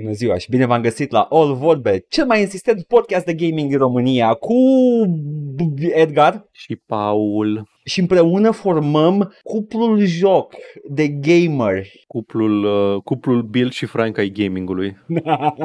Bună ziua și bine v-am găsit la All Vorbe, cel mai insistent podcast de gaming din România cu Edgar și Paul. Și împreună formăm cuplul joc de gamer. Cuplul, uh, cuplul Bill și Frank ai gamingului.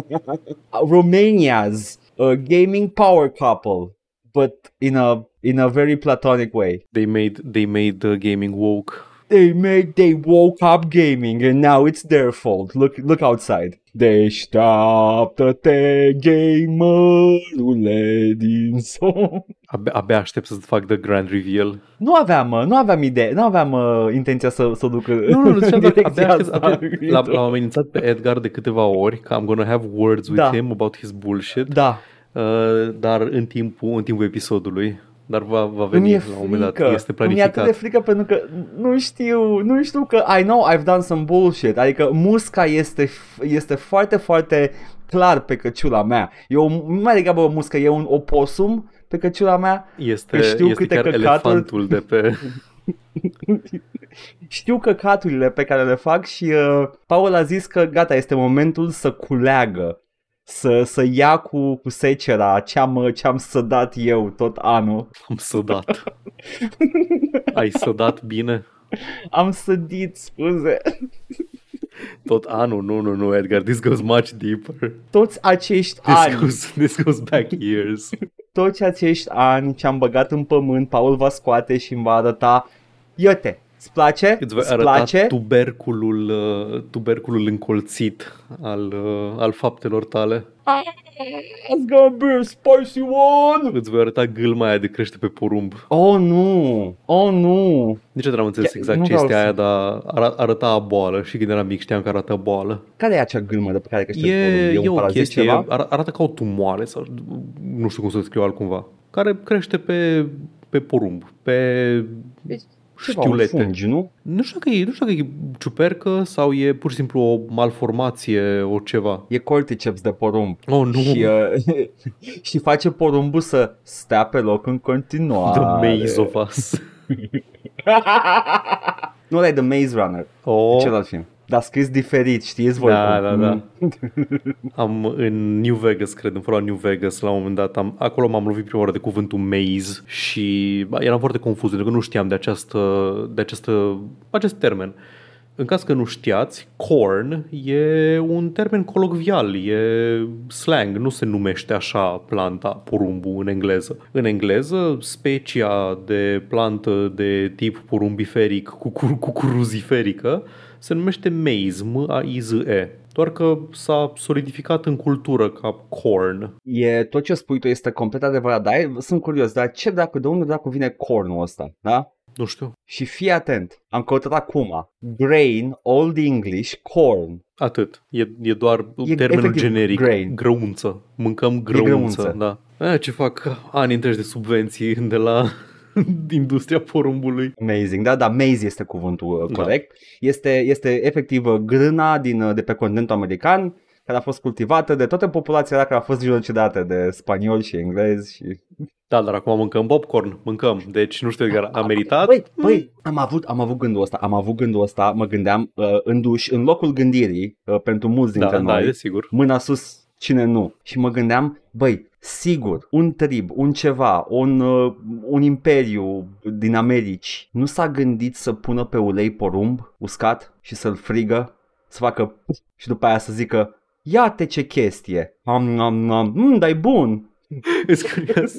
Romania's uh, gaming power couple, but in a in a very platonic way. They made they made the gaming woke. They made they woke up gaming and now it's their fault. Look look outside. Deșteaptă-te, gamerule din somn. Abia, abia aștept să fac the grand reveal. Nu aveam, nu aveam idee, nu aveam uh, intenția să, să duc Nu, nu, nu, nu abia aștept, abia, l-am amenințat pe Edgar de câteva ori că I'm gonna have words with da. him about his bullshit. Da. Uh, dar în timpul, în timpul episodului dar va, va veni la un moment dat, este planificat. Mi-e atât de frică pentru că nu știu, nu știu că I know I've done some bullshit, adică musca este, este foarte, foarte clar pe căciula mea. Eu mai degrabă o muscă, e un oposum pe căciula mea. Este, știu este câte chiar căcaturi... elefantul de pe... știu căcaturile pe care le fac și uh, Paul a zis că gata, este momentul să culeagă să, să ia cu, cu secera ce-am, ce-am sădat eu tot anul. Am sădat. Ai sădat bine? Am sădit, scuze. Tot anul, nu, nu, nu, Edgar, this goes much deeper. Toți acești this ani. Goes, this goes back years. Toți acești ani ce-am băgat în pământ, Paul va scoate și îmi va arăta, iute, Îți place? Îți Îți place? tuberculul, uh, tuberculul încolțit al, uh, al faptelor tale. It's gonna be a spicy one! Îți voi arăta gâlma aia de crește pe porumb. Oh, nu! Oh, nu! Nici nu am înțeles exact ce este aia, dar ar- arăta a boală și când eram mic știam că arată boală. Care e acea gâlmă de pe care crește e, pe porumb? E, e o chestie, ceva? Ar- arată ca o tumoare sau nu știu cum să scriu altcumva, care crește pe, pe porumb, pe... Deci știulete. Fungi, nu? Nu știu, că e, nu știu că e ciupercă sau e pur și simplu o malformație, o ceva. E corticeps de porumb. Oh, nu. Și, uh, și face porumbul să stea pe loc în continuare. The maze of us. nu, ăla e The Maze Runner. Oh. Celălalt film. Dar scris diferit, știți voi? Da, da, da. am în New Vegas, cred, în fără New Vegas, la un moment dat, am, acolo m-am lovit prima oară de cuvântul maze și eram foarte confuz, pentru că nu știam de, această, de această, acest termen. În caz că nu știați, corn e un termen colocvial, e slang, nu se numește așa planta, porumbul în engleză. În engleză, specia de plantă de tip porumbiferic, cucuruziferică, se numește maize, M-A-I-Z-E. Doar că s-a solidificat în cultură ca corn. E, tot ce spui tu este complet adevărat, dar sunt curios, dar ce dacă, de unde dacă vine cornul ăsta, da? Nu știu. Și fii atent, am căutat acum, grain, old English, corn. Atât, e, e doar e termenul generic, grain. grăunță. Mâncăm grăunță, grăunță. da. A, ce fac ani întregi de subvenții de la industria porumbului. Amazing, da, da, maize este cuvântul uh, da. corect. Da. Este, este efectiv uh, grâna din, uh, de pe continentul american care a fost cultivată de toată populația care a fost genocidată de spanioli și englezi și... Da, dar acum mâncăm popcorn, mâncăm, deci nu știu, a meritat. Păi, păi, am avut, am avut gândul ăsta, am avut gândul ăsta, mă gândeam uh, în duș, în locul gândirii, uh, pentru mulți dintre da, noi, da, sigur. mâna sus, cine nu. Și mă gândeam, băi, sigur, un trib, un ceva, un, uh, un imperiu din Americi nu s-a gândit să pună pe ulei porumb uscat și să-l frigă, să facă și după aia să zică Iată ce chestie, am, am, am, mm, dar e bun. Ești curios?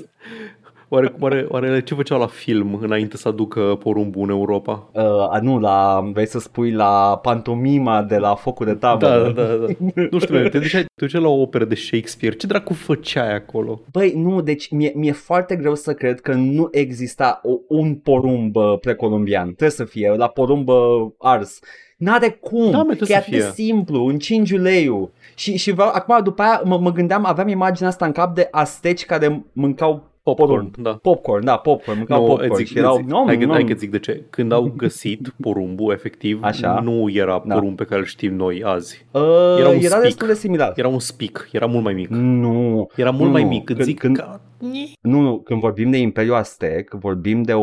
Oare, oare, oare ce făceau la film înainte să aducă porumbul în Europa? Uh, nu, la, vrei să spui la pantomima de la focul de tabără. Da, da, da. nu știu, te duceai, te duceai la o operă de Shakespeare. Ce dracu făceai acolo? Băi, nu, deci mi-e, mi-e foarte greu să cred că nu exista o, un porumb precolumbian. Trebuie să fie la porumb ars. N-are cum, da, că e atât de simplu, încingi uleiul. Și, și vreau, acum după aia mă, mă gândeam, aveam imaginea asta în cap de asteci care mâncau Popcorn, porumb. da. Popcorn, da, popcorn, mâncau no, popcorn. Zic, și erau, zic, no, hai, no, hai că zic de ce. Când au găsit porumbul, efectiv, Așa? nu era da. porumb pe care îl știm noi azi. Uh, era un era destul de similar. Era un spic, era mult mai mic. Nu. Era mult nu, mai mic. Când, zic când, că... Nu, nu, când vorbim de Imperiul Aztec, vorbim de 1500-1600,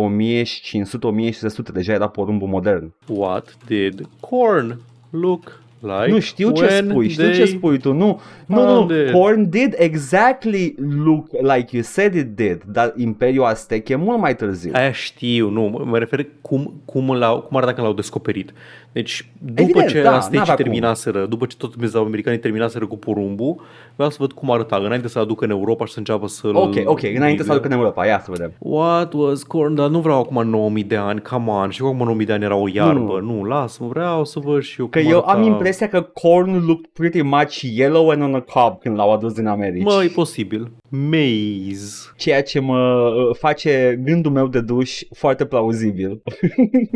deja era porumbul modern. What did corn look Like nu știu ce when spui, știu they ce spui tu. Nu, nu, nu. found it. Korn did exactly look like you said it did, dar Imperiul Aztec e mult mai târziu. Aia știu, nu, mă- mă refer cum, cum, l-au, cum arăta când l-au descoperit. Deci, după Evident, ce da, Aztecii n-avea cum. terminaseră, după ce tot americanii terminaseră cu porumbul, vreau să văd cum arăta, înainte să-l aducă în Europa și să înceapă să-l... Ok, ok, înainte să aducă în Europa, ia să vedem. What was corn? Dar nu vreau acum 9000 de ani, come on. Și acum 9000 de ani era o iarbă. Nu, nu lasă vreau să văd și eu Că cum eu arăta. am impresia că Korn looked pretty much yellow and on a cob când l-au adus din America. Mă, e posibil. Maze. Ceea ce mă uh, face gândul meu de duș foarte plauzibil.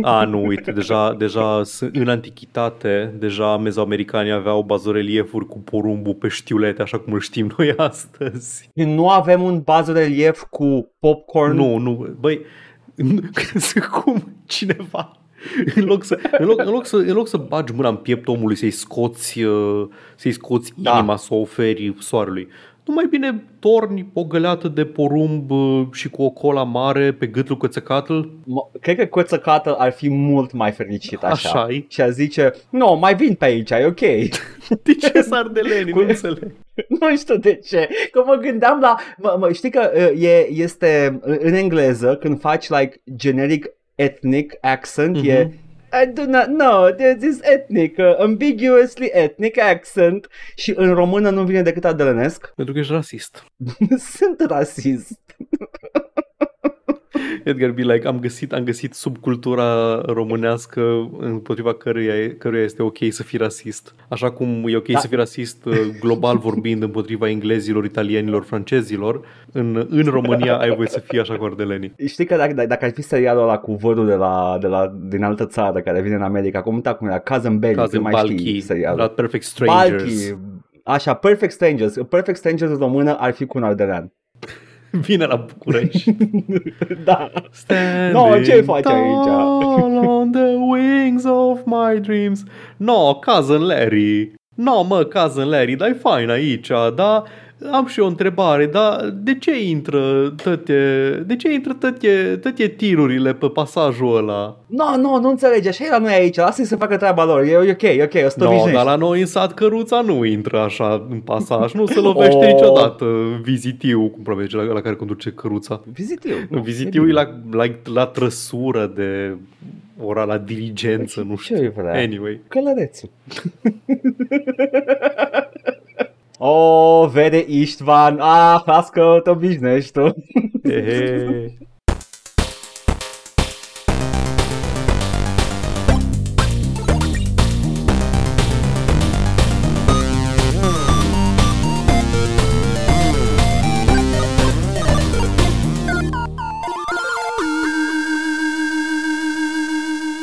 A, nu, uite, deja, deja s- în antichitate, deja mezoamericanii aveau bazoreliefuri cu porumbul pe știulete, așa cum îl știm noi astăzi. nu avem un bazorelief cu popcorn. Nu, nu, băi, cum cineva în loc, să, în, loc, în, loc să, în loc să bagi mâna în piept omului să-i scoți, uh, să-i scoți Da. inima, să o oferi soarelui, nu mai bine torni o găleată de porumb uh, și cu o cola mare pe gâtul cățăcatl? Mă- Cred că Coțăcată ar fi mult mai fericit așa. Așa-i. Și a zice, nu, mai vin pe aici, e ok. De ce sardeleni? Cu- Nu înțeleg. nu știu de ce, că mă gândeam la, mă, mă, știi că uh, e, este uh, în engleză când faci like generic ethnic accent, Mhm. e I do not know, there's this ethnic, uh, ambiguously ethnic accent și în română nu vine decât adelenesc. Pentru că ești rasist. Sunt rasist. Edgar be like, am găsit, am găsit subcultura românească împotriva căruia, căruia este ok să fii rasist. Așa cum e ok Da. să fii rasist uh, global vorbind împotriva englezilor, italienilor, francezilor, în, în România ai voie să fii așa cu ardelenii. Știi că dacă, dacă ar fi serialul ăla cu vărul de la, de la, din altă țară care vine în America, cum uita cum era, Cousin Belly, Caz când în mai știi Balchi, serialul. la Perfect Strangers. Balchi, așa, Perfect Strangers. Perfect Strangers în română ar fi cu un ardelean. Vine la București. da. Standing No, ce faci aici? tall on the wings of my dreams. No, cousin Larry. No, mă, cousin Larry, dar e fain aici, dar am și o întrebare, dar de ce intră tăte, de ce intră tăte, tăte tirurile pe pasajul ăla? Nu, nu, nu înțelegi, așa era noi aici, lasă-i să facă treaba lor, e ok, e ok, o să te No, obișnuiești. dar la noi în sat căruța nu intră așa în pasaj, nu se lovește Oh. niciodată vizitiu, cum probabil la, la care conduce căruța. Vizitiu. Vizitiu e la, la, la trăsură de ora la diligență, nu știu. Ce vrea? Anyway. Călărețul. oh, vede Istvan, ah, las că te obișnuiești tu. Ehe.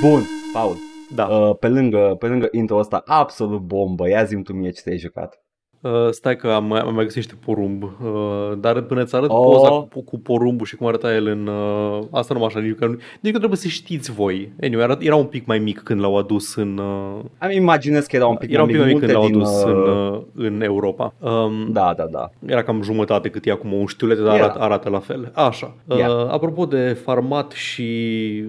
Bun, Paul, Da. uh, pe lângă, pe lângă intro ăsta absolut bombă, ia zi tu mie ce te-ai jucat. Uh, stai că am, mai- am mai găsit niște porumb, uh, dar până îți arăt Oh. poza cu, cu porumbul și cum arăta el în... Uh, asta nu mă așa, nici că, nici că trebuie să știți voi. Anyway, arăt, era un pic mai mic când l-au adus în... Uh, Am imaginez că era un pic era un pic mai mic multe când l-au din, adus uh, în, uh, în Europa. Um, Da, da, da. Era cam jumătate cât e acum un știulete, dar Era. arată, arată la fel. Așa. Ia. Uh, apropo de farmat și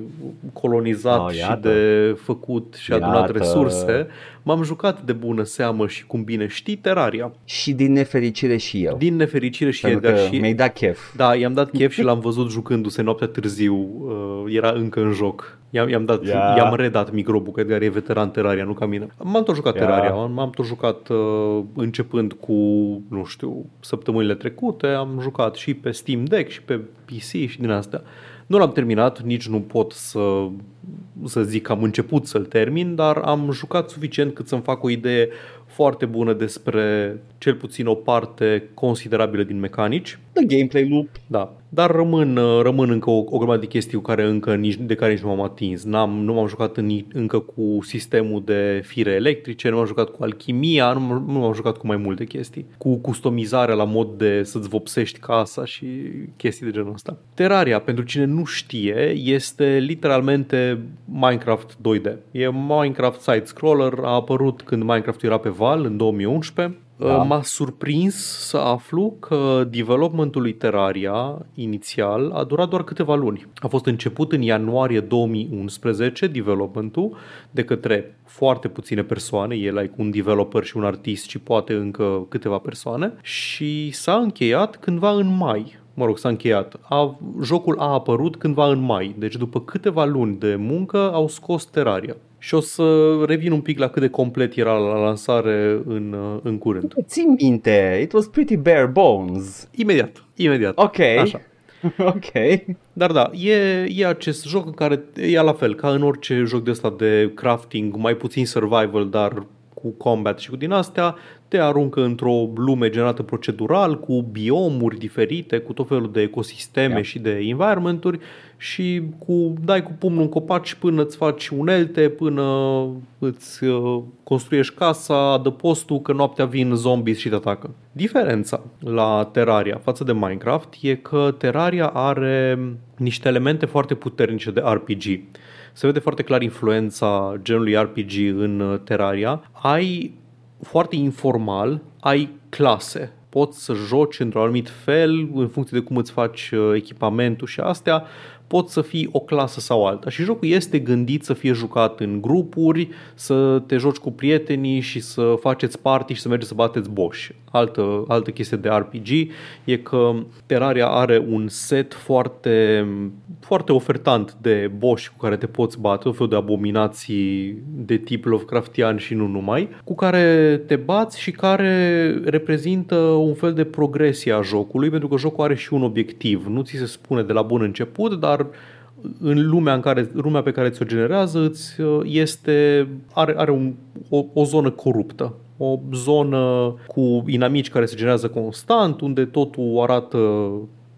colonizat Oh, și iată. de făcut și adunat Iată. resurse, m-am jucat de bună seamă și cum bine știi Terraria. Și din nefericire și eu. Din nefericire și pentru Edgar că și... mi-ai dat chef. Da, i-am dat chef și l-am văzut jucându-se noaptea târziu. Uh, era încă în joc. I-am, i-am, dat, Ia. i-am redat microbul, că Edgar e veteran Terraria, nu ca mine. M-am tot jucat Ia. Terraria, m-am, m-am tot jucat uh, începând cu, nu știu, săptămânile trecute. Am jucat și pe Steam Deck și pe PC și din astea. Nu l-am terminat, nici nu pot să, să zic că am început să-l termin, dar am jucat suficient cât să-mi fac o idee foarte bună despre cel puțin o parte considerabilă din mecanici. The gameplay loop. Da, dar rămân, uh, rămân încă o, o grămadă de chestii cu care încă nici, de care nici nu m-am atins. N-am, nu m-am jucat în, încă cu sistemul de fire electrice, nu m-am jucat cu alchimia, nu, m- nu m-am jucat cu mai multe chestii. Cu customizarea la mod de să-ți vopsești casa și chestii de genul ăsta. Terraria, pentru cine nu știe, este literalmente Minecraft 2D. E Minecraft side-scroller, a apărut când Minecraft era pe val în 2011 Da. M-a surprins să aflu că developmentul lui Terraria inițial a durat doar câteva luni. A fost început în ianuarie 2011 developmentul de către foarte puține persoane, e like un developer și un artist și poate încă câteva persoane și s-a încheiat cândva în mai mă rog, s-a încheiat. A, jocul a apărut cândva în mai, deci după câteva luni de muncă au scos Terraria. Și o să revin un pic la cât de complet era la lansare în, în curând. Țin minte, it was pretty bare bones. Imediat, imediat. Ok. Așa. ok. Dar da, e, e acest joc în care e la fel, ca în orice joc de ăsta de crafting, mai puțin survival, dar cu combat și cu din astea, te aruncă într-o lume generată procedural, cu biomuri diferite, cu tot felul de ecosisteme yeah. și de environmenturi și cu dai cu pumnul în copaci până îți faci unelte, până îți uh, construiești casa, adăpostul, că noaptea vin zombies și te atacă. Diferența la Terraria față de Minecraft e că Terraria are niște elemente foarte puternice de RPG. Se vede foarte clar influența genului RPG în Terraria. Ai foarte informal, ai clase. Poți să joci într-un anumit fel, în funcție de cum îți faci uh, echipamentul și astea, poți să fii o clasă sau alta. Și jocul este gândit să fie jucat în grupuri, să te joci cu prietenii și să faceți party și să mergeți să bateți boss. Altă, altă chestie de RPG e că Terraria are un set foarte, foarte ofertant de boss cu care te poți bate, o fel de abominații de tip Lovecraftian și nu numai, cu care te bați și care reprezintă un fel de progresie a jocului, pentru că jocul are și un obiectiv. Nu ți se spune de la bun început, dar în lumea, în care, lumea pe care ți-o generează îți este, are, are un, o, o zonă coruptă o zonă cu inamici care se generează constant, unde totul arată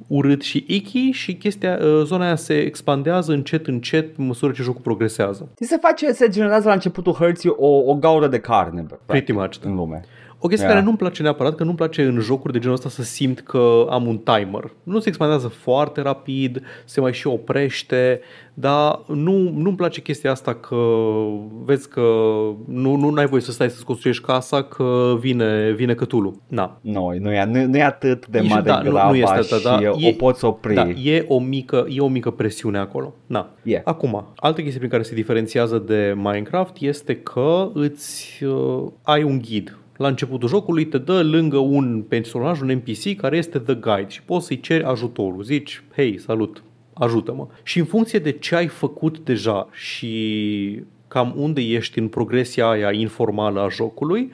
urât și icky și chestia, ă, zona aia se expandează încet încet în măsură ce jocul progresează. Se face, se generează la începutul hărții o, o gaură de carne Pretty much, în lume. O chestie yeah. care nu-mi place neapărat, că nu-mi place în jocuri de genul ăsta să simt că am un timer. Nu se expandează foarte rapid, se mai și oprește, dar nu, nu-mi place chestia asta că vezi că nu, nu ai voie să stai să-ți construiești casa că vine, vine cătulul. Na. Nu, nu e, nu, nu e atât de mare da, nu, nu este atât, da, e, o poți opri. Da, e o mică, e o mică presiune acolo. Na. Yeah. Acum, altă chestie prin care se diferențiază de Minecraft este că îți uh, ai un ghid la începutul jocului te dă lângă un personaj, un NPC care este The Guide și poți să-i ceri ajutorul. Zici, hei, salut, ajută-mă. Și în funcție de ce ai făcut deja și cam unde ești în progresia aia informală a jocului, um,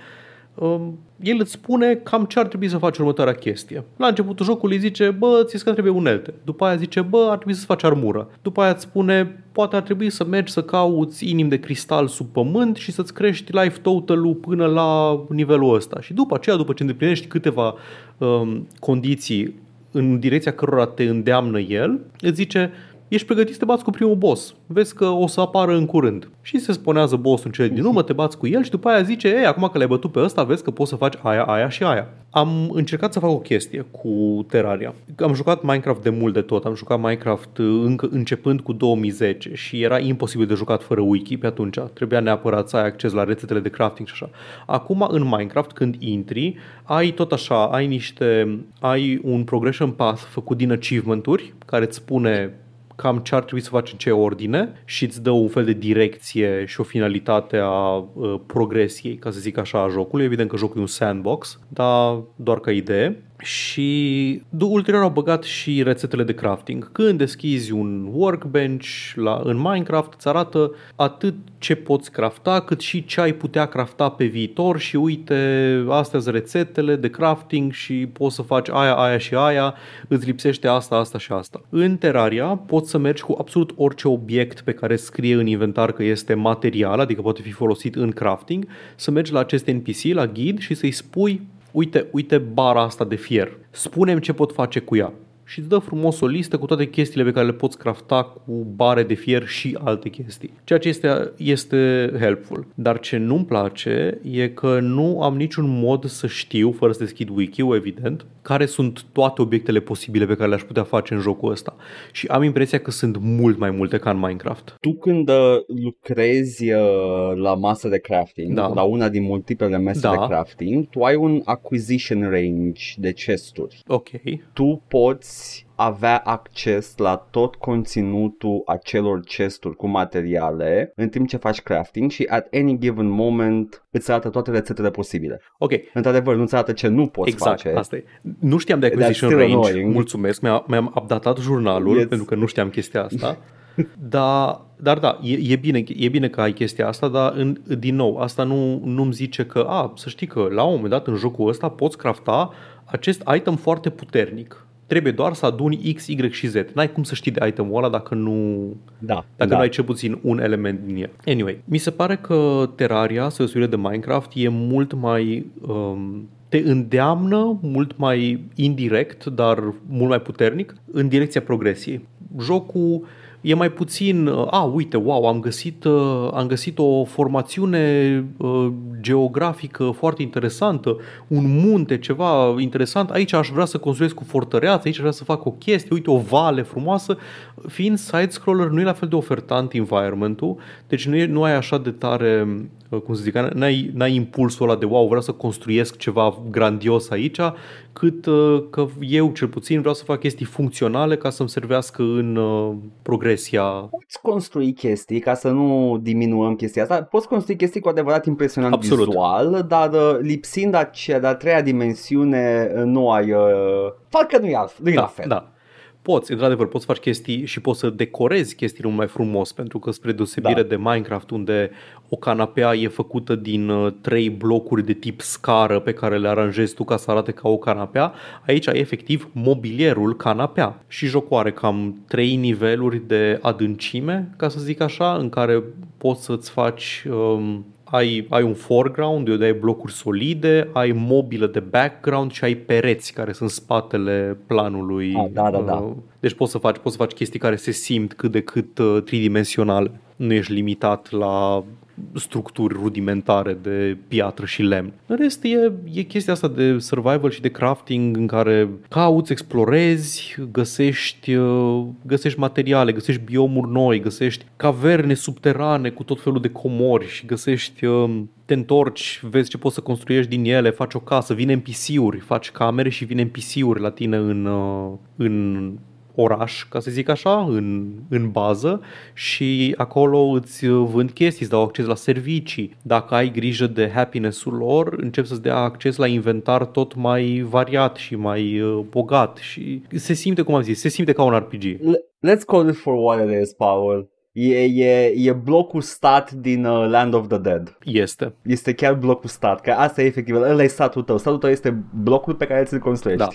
el îți spune cam ce ar trebui să faci următoarea chestie. La începutul jocului zice, bă, ți că trebuie unelte. După aia zice, bă, ar trebui să faci armură. După aia îți spune, poate ar trebui să mergi să cauți inim de cristal sub pământ și să-ți crești life total-ul până la nivelul ăsta. Și după aceea, după ce îndeplinești câteva um, condiții în direcția cărora te îndeamnă el, îți zice, ești pregătit să te bați cu primul boss. Vezi că o să apară în curând. Și se spunează boss în cele din urmă, te bați cu el și după aia zice, ei, acum că l-ai bătut pe ăsta, vezi că poți să faci aia, aia și aia. Am încercat să fac o chestie cu Terraria. Am jucat Minecraft de mult de tot, am jucat Minecraft încă începând cu 2010 și era imposibil de jucat fără wiki pe atunci. Trebuia neapărat să ai acces la rețetele de crafting și așa. Acum în Minecraft când intri, ai tot așa, ai niște, ai un progression path făcut din achievement-uri care îți spune cam ce ar trebui să faci în ce ordine și îți dă un fel de direcție și o finalitate a uh, progresiei, ca să zic așa, a jocului. Evident că jocul e un sandbox, dar doar ca idee și ulterior au băgat și rețetele de crafting. Când deschizi un workbench la, în Minecraft, îți arată atât ce poți crafta, cât și ce ai putea crafta pe viitor și uite, astea sunt rețetele de crafting și poți să faci aia, aia și aia, îți lipsește asta, asta și asta. În Terraria poți să mergi cu absolut orice obiect pe care scrie în inventar că este material, adică poate fi folosit în crafting, să mergi la acest NPC, la ghid și să-i spui uite, uite bara asta de fier, spunem ce pot face cu ea. Și îți dă frumos o listă cu toate chestiile pe care le poți crafta cu bare de fier și alte chestii. Ceea ce este, este helpful. Dar ce nu-mi place e că nu am niciun mod să știu, fără să deschid wiki-ul, evident, care sunt toate obiectele posibile pe care le-aș putea face în jocul ăsta. Și am impresia că sunt mult mai multe ca în Minecraft. Tu când uh, lucrezi uh, la masă de crafting, Da. la una din multiplele mese Da. de crafting, tu ai un acquisition range de chesturi. Ok. Tu poți avea acces la tot conținutul acelor chesturi cu materiale în timp ce faci crafting și at any given moment îți arată toate rețetele posibile. Ok, Într-adevăr, nu-ți arată ce nu poți exact, face. asta e. Nu știam de That's acquisition still range, annoying. mulțumesc, mi-a, mi-am updatat jurnalul Yes. pentru că nu știam chestia asta. Da, dar da, e, e, bine, e bine că ai chestia asta, dar în, din nou, asta nu, nu-mi zice că, a, să știi că la un moment dat în jocul ăsta poți crafta acest item foarte puternic. Trebuie doar să aduni X, Y și Z. N-ai cum să știi de itemul ăla dacă nu, Da, dacă da. nu ai cel puțin un element din el. Anyway, mi se pare că Terraria, spre deosebire de Minecraft, e mult mai... Um, te îndeamnă mult mai indirect, dar mult mai puternic, în direcția progresiei. Jocul e mai puțin, uh, a, uite, wow, am găsit, uh, am găsit o formațiune uh, geografică foarte interesantă, un munte, ceva interesant, aici aș vrea să construiesc o fortăreață, aici aș vrea să fac o chestie, uite, o vale frumoasă, fiind side-scroller nu e la fel de ofertant environment-ul, deci nu, e, nu ai așa de tare, uh, cum să zic, n-ai, n-ai impulsul ăla de wow, vreau să construiesc ceva grandios aici, cât uh, că eu cel puțin vreau să fac chestii funcționale ca să-mi servească în uh, progresia Poți construi chestii, ca să nu diminuăm chestia asta, poți construi chestii cu adevărat impresionant Absolut. vizual, dar uh, lipsind acea de-a treia dimensiune, uh, nu ai... Uh, parcă nu e, alt, nu e la da, fel. da. Poți, într-adevăr, poți să faci chestii și poți să decorezi chestiile mult mai frumos, pentru că spre deosebire Da. de Minecraft, unde o canapea e făcută din uh, trei blocuri de tip scară pe care le aranjezi tu ca să arate ca o canapea, aici ai efectiv mobilierul canapea. Și jocul are cam trei niveluri de adâncime, ca să zic așa, în care poți să-ți faci... Um, ai, ai un foreground, unde ai blocuri solide, ai mobilă de background și ai pereți care sunt spatele planului. Ah, da, da, da. Uh, Deci poți să faci, poți să faci chestii care se simt cât de cât uh, tridimensionale. Nu ești limitat la structuri rudimentare de piatră și lemn. În rest e, e chestia asta de survival și de crafting în care cauți, explorezi, găsești, uh, găsești materiale, găsești biomuri noi, găsești caverne subterane cu tot felul de comori și găsești um, te întorci, vezi ce poți să construiești din ele, faci o casă, vin NPC-uri, faci camere și vin NPC-uri la tine în, uh, în oraș, ca să zic așa, în, în bază și acolo îți vând chestii, îți dau acces la servicii. Dacă ai grijă de happiness-ul lor, încep să-ți dea acces la inventar tot mai variat și mai uh, bogat și se simte, cum am zis, se simte ca un RPG. L- Let's call it for what it is, Paul. E, e, e blocul stat din uh, Land of the Dead. Este. Este chiar blocul stat, că asta e efectiv, ăla e statul tău. Statul tău este blocul pe care ți-l construiești. Da.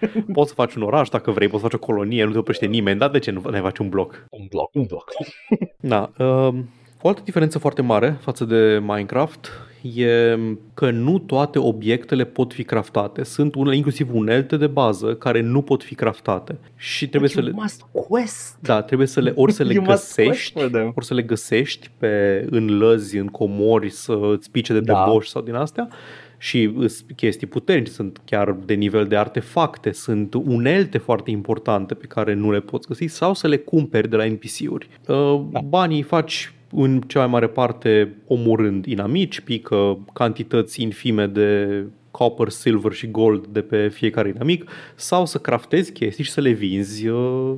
Poți să faci un oraș dacă vrei, poți să faci o colonie, nu te oprește nimeni, dar de ce nu ne faci un bloc? Un bloc, un bloc. Da. Uh, o altă diferență foarte mare față de Minecraft e că nu toate obiectele pot fi craftate. Sunt unele, inclusiv unelte de bază, care nu pot fi craftate. Și trebuie să you le... must quest. Da, trebuie să le, ori să le You must quest găsești, for them. ori să le găsești pe, în lăzi, în comori, să îți pice de pe Da. boș sau din astea și sunt chestii puternice, sunt chiar de nivel de artefacte, sunt unelte foarte importante pe care nu le poți găsi sau să le cumperi de la NPC-uri. Uh, Da. Banii îi faci în cea mai mare parte omorând inamici, pică cantități infime de copper, silver și gold de pe fiecare inamic sau să craftezi chestii și să le vinzi uh,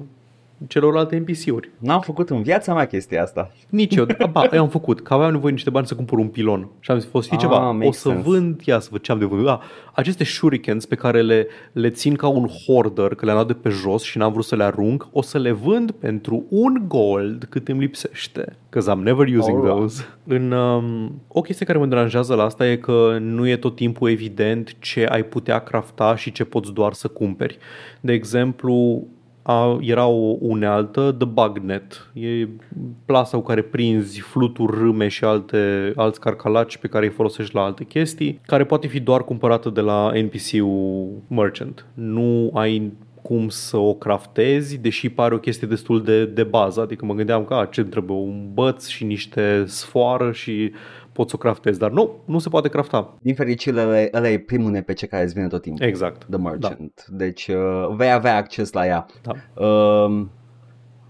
celorlalte NPC-uri. N-am făcut în viața mea chestia asta. Nici eu, ba, eu am făcut, că aveam nevoie de niște bani să cumpăr un pilon. Și am zis, fost știi Ah, ceva, o makes să sense. vând, ia să văd ce am de vândut. Ah, aceste shurikens pe care le, le țin ca un hoarder, că le-am luat de pe jos și n-am vrut să le arunc, o să le vând pentru un gold cât îmi lipsește. Because I'm never using Alright. those. În, um, o chestie care mă deranjează la asta e că nu e tot timpul evident ce ai putea crafta și ce poți doar să cumperi. De exemplu, a, era o unealtă, The Bugnet. E plasa cu care prinzi fluturi, râme și alte, alți carcalaci pe care îi folosești la alte chestii, care poate fi doar cumpărată de la NPC-ul merchant. Nu ai cum să o craftezi, deși pare o chestie destul de, de bază. Adică mă gândeam că a, ce trebuie un băț și niște sfoară și poți să o craftezi, dar nu, nu se poate crafta. Din fericire, ăla e primul NPC care îți vine tot timpul. Exact. The Merchant. Da. Deci uh, vei avea acces la ea. Da. Uh,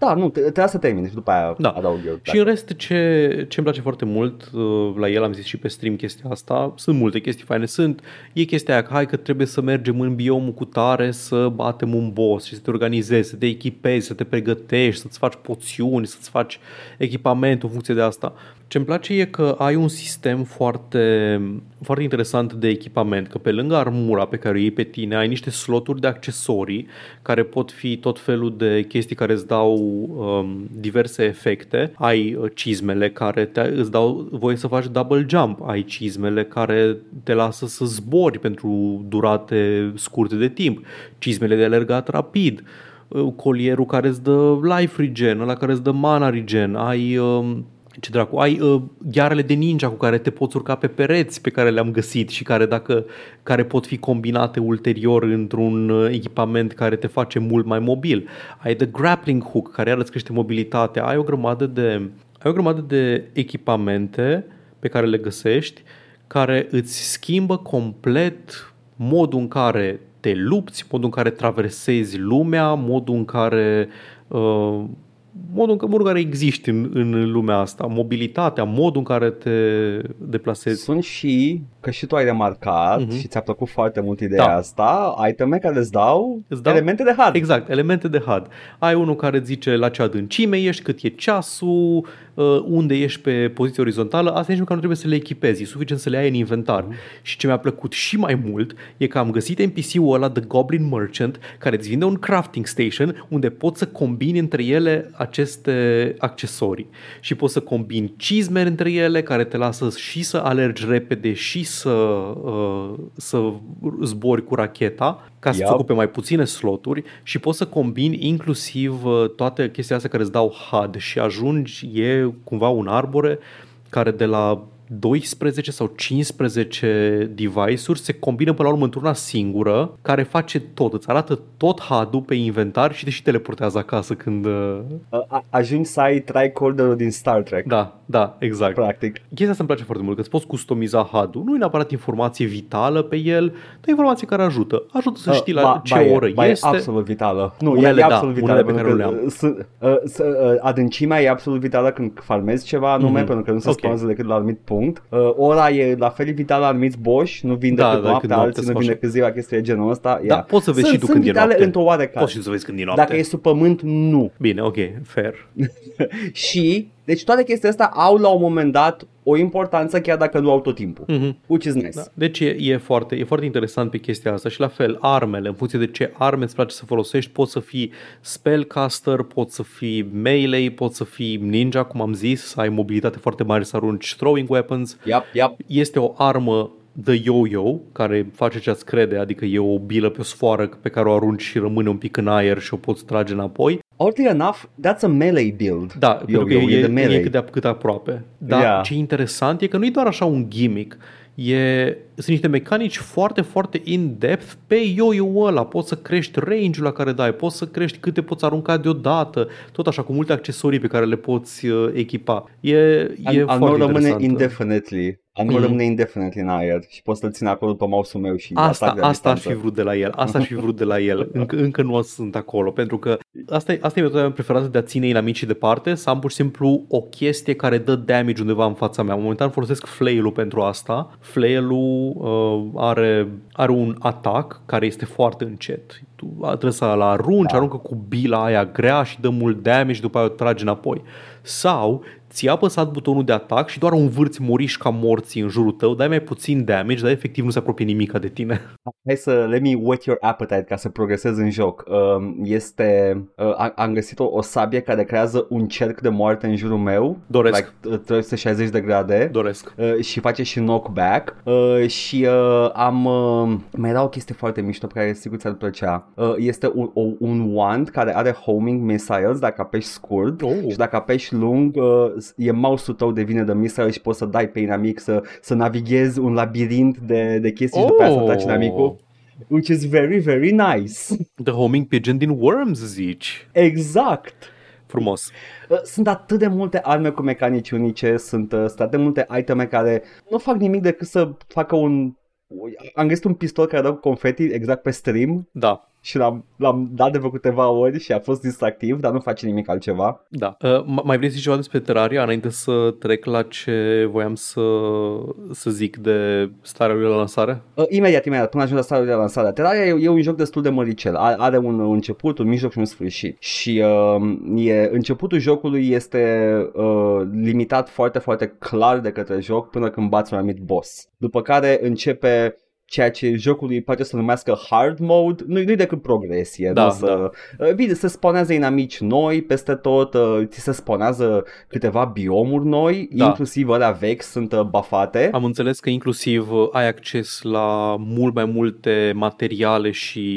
da, nu, trebuie să termini și după aia Da. adaug eu. Și în rest, ce, ce îmi place foarte mult uh, la el, am zis și pe stream chestia asta, sunt multe chestii faine. Sunt, e chestia aia că hai că trebuie să mergem în biomul cu tare să batem un boss și să te organizezi, să te echipezi, să te pregătești, să-ți faci poțiuni, să-ți faci echipamentul în funcție de asta. Ce îmi place e că ai un sistem foarte, foarte interesant de echipament, că pe lângă armura pe care o iei pe tine, ai niște sloturi de accesorii care pot fi tot felul de chestii care îți dau um, diverse efecte. Ai uh, cizmele care te, îți dau voie să faci double jump, ai cizmele care te lasă să zbori pentru durate scurte de timp, cizmele de alergat rapid, uh, colierul care îți dă life regen, ăla care îți dă mana regen, ai... Um, ce dracu, ai uh, ghearele de ninja cu care te poți urca pe pereți pe care le-am găsit și care dacă care pot fi combinate ulterior într-un uh, echipament care te face mult mai mobil. Ai the grappling hook care iar îți crește mobilitatea. Ai o grămadă de ai o grămadă de echipamente pe care le găsești care îți schimbă complet modul în care te lupți, modul în care traversezi lumea, modul în care uh, modul în, modul în care existi în, în lumea asta, mobilitatea, modul în care te deplasezi. Sunt și, că și tu ai remarcat Mhm. și ți-a plăcut foarte mult ideea Da. asta, iteme care îți dau, Îți dau- elemente de hard. Exact, elemente de HUD. Ai unul care îți zice la ce adâncime ești, cât e ceasul, uh, unde ești pe poziție orizontală. Asta nici măcar nu trebuie să le echipezi, e suficient să le ai în inventar. Și ce mi-a plăcut și mai mult e că am găsit NPC-ul ăla, The Goblin Merchant, care îți vinde un crafting station unde poți să combini între ele aceste accesorii. Și poți să combini cizme între ele care te lasă și să alergi repede și să, uh, să zbori cu racheta ca să-ți Yep. ocupe mai puține sloturi și poți să combini inclusiv uh, toate chestiile astea care îți dau HUD și ajungi, e cumva un arbore care de la 12 sau 15 device-uri se combină până la urmă într-una singură care face tot, îți arată tot HUD-ul pe inventar și te și teleportează acasă când... uh, A- a- Ajungi să ai tricorderul din Star Trek, Da, da, exact. practic. Chestia asta îmi place foarte mult, că îți poți customiza HUD-ul. Nu e neapărat informație vitală pe el, dar informație care ajută. Ajută să știi la Uh, Ba- ce ba e- oră ba e este. absolut vitală. Nu, Unele e, e da, absolut vitală. unele pe pentru care că, nu le-am. Sunt, uh, să, uh, adâncimea e absolut vitală când farmezi ceva anume, Mhm. pentru că nu se Ok. spawnează decât la un anumit punct. Uh, ora e la fel vitală la anumiți boși, nu vin Da, decât da, noaptea, când alții noaptea nu sau vin așa. decât ziua, chestii de genul ăsta. Da, ia. poți să vezi sunt, și tu sunt când e vitale noapte. într-o oarecare. Poți și să vezi când e noapte. Dacă e sub pământ, nu. Bine, ok, fair. Și, deci toate chestiile astea au la un moment dat o importanță chiar dacă nu au tot timpul. Mhm. Which is nice. Da. Deci e, e, foarte, e foarte interesant pe chestia asta și la fel, armele, în funcție de ce arme îți place să folosești, poți să fii spellcaster, poți să fii melee, poți să fii ninja, cum am zis, să ai mobilitate foarte mare să arunci throwing weapons. Yep, yep. Este o armă de yo-yo, care face ce-ți crede, adică e o bilă pe o sfoară pe care o arunci și rămâne un pic în aer și o poți trage înapoi. Oddly enough, that's a melee build. Da, pentru că Yo-yo, e, de e, melee. e cât de cât aproape. Dar Yeah. ce e interesant e că nu e doar așa un gimmick. E, sunt niște mecanici foarte, foarte in-depth pe yo-yo ăla. Poți să crești range-ul la care dai, poți să crești câte poți arunca deodată, tot așa, cu multe accesorii pe care le poți uh, echipa. E, e Al, al meu foarte rămâne interesant. indefinitely. Al meu Mhm. rămâne indefinitely în aer și pot să-l țin acolo pe mouse-ul meu și Asta, atac de la asta aș distanță. fi vrut de la el. Asta aș fi vrut de la el. Încă, încă nu sunt acolo, pentru că asta e, asta e metoda mea preferată de a ține inamicii departe, să am pur și simplu o chestie care dă damage undeva în fața mea. Momentan folosesc flail-ul pentru asta. Flail-ul uh, are, are un atac care este foarte încet. Tu trebuie să-l arunci, Da. aruncă cu bila aia grea și dă mult damage, după aia o tragi înapoi. Sau ți-a apăsat butonul de atac și doar un vârți moriși ca morții în jurul tău, dai mai puțin damage, dar efectiv nu se apropie nimica de tine. Hai să let me whet your appetite ca să progresez în joc. Um, este, uh, am- am găsit o, o sabie care creează un cerc de moarte în jurul meu. Doresc. Like uh, 360 de grade. Doresc. Uh, și face și knockback uh, și uh, am uh, mai era o chestie foarte mișto pe care sigur ți-ar plăcea uh, este un, o, un wand care are homing missiles dacă apeși scurt Oh. și dacă apeși lung uh, e mouse-ul tău devine de missile și poți să dai pe inamic să, să navighezi un labirint de, de chestii și după aia să Oh. ataci inamicul which is very, very nice. The homing pigeon din Worms, zici. Exact. Frumos. Uh, Sunt atât de multe arme cu mecanici unice, sunt, uh, sunt atât de multe iteme care nu fac nimic decât să facă un... Am găsit un pistol care dă cu confeti exact pe stream Da, și l-am, l-am dat de vreo câteva ori și a fost distractiv, dar nu face nimic altceva. da. Uh, m- mai vrei să zici ceva despre Terraria înainte să trec la ce voiam să, să zic de starea lui la lansare? Uh, imediat, imediat, până ajung la stadiul de lansare. Terraria e, e un joc destul de măricel. Are, are un, un început, un mijloc și un sfârșit. Și uh, e, începutul jocului este uh, limitat foarte, foarte clar de către joc până când bați un anumit boss. După care începe ceea ce jocul îi poate să numească hard mode, nu, nu-i decât progresie. Da, nu să, uh, Bine, se spawnează inamici noi peste tot, uh, ți se spawnează câteva biomuri noi, Da. inclusiv alea vechi sunt uh, bafate. Am înțeles că inclusiv uh, ai acces la mult mai multe materiale și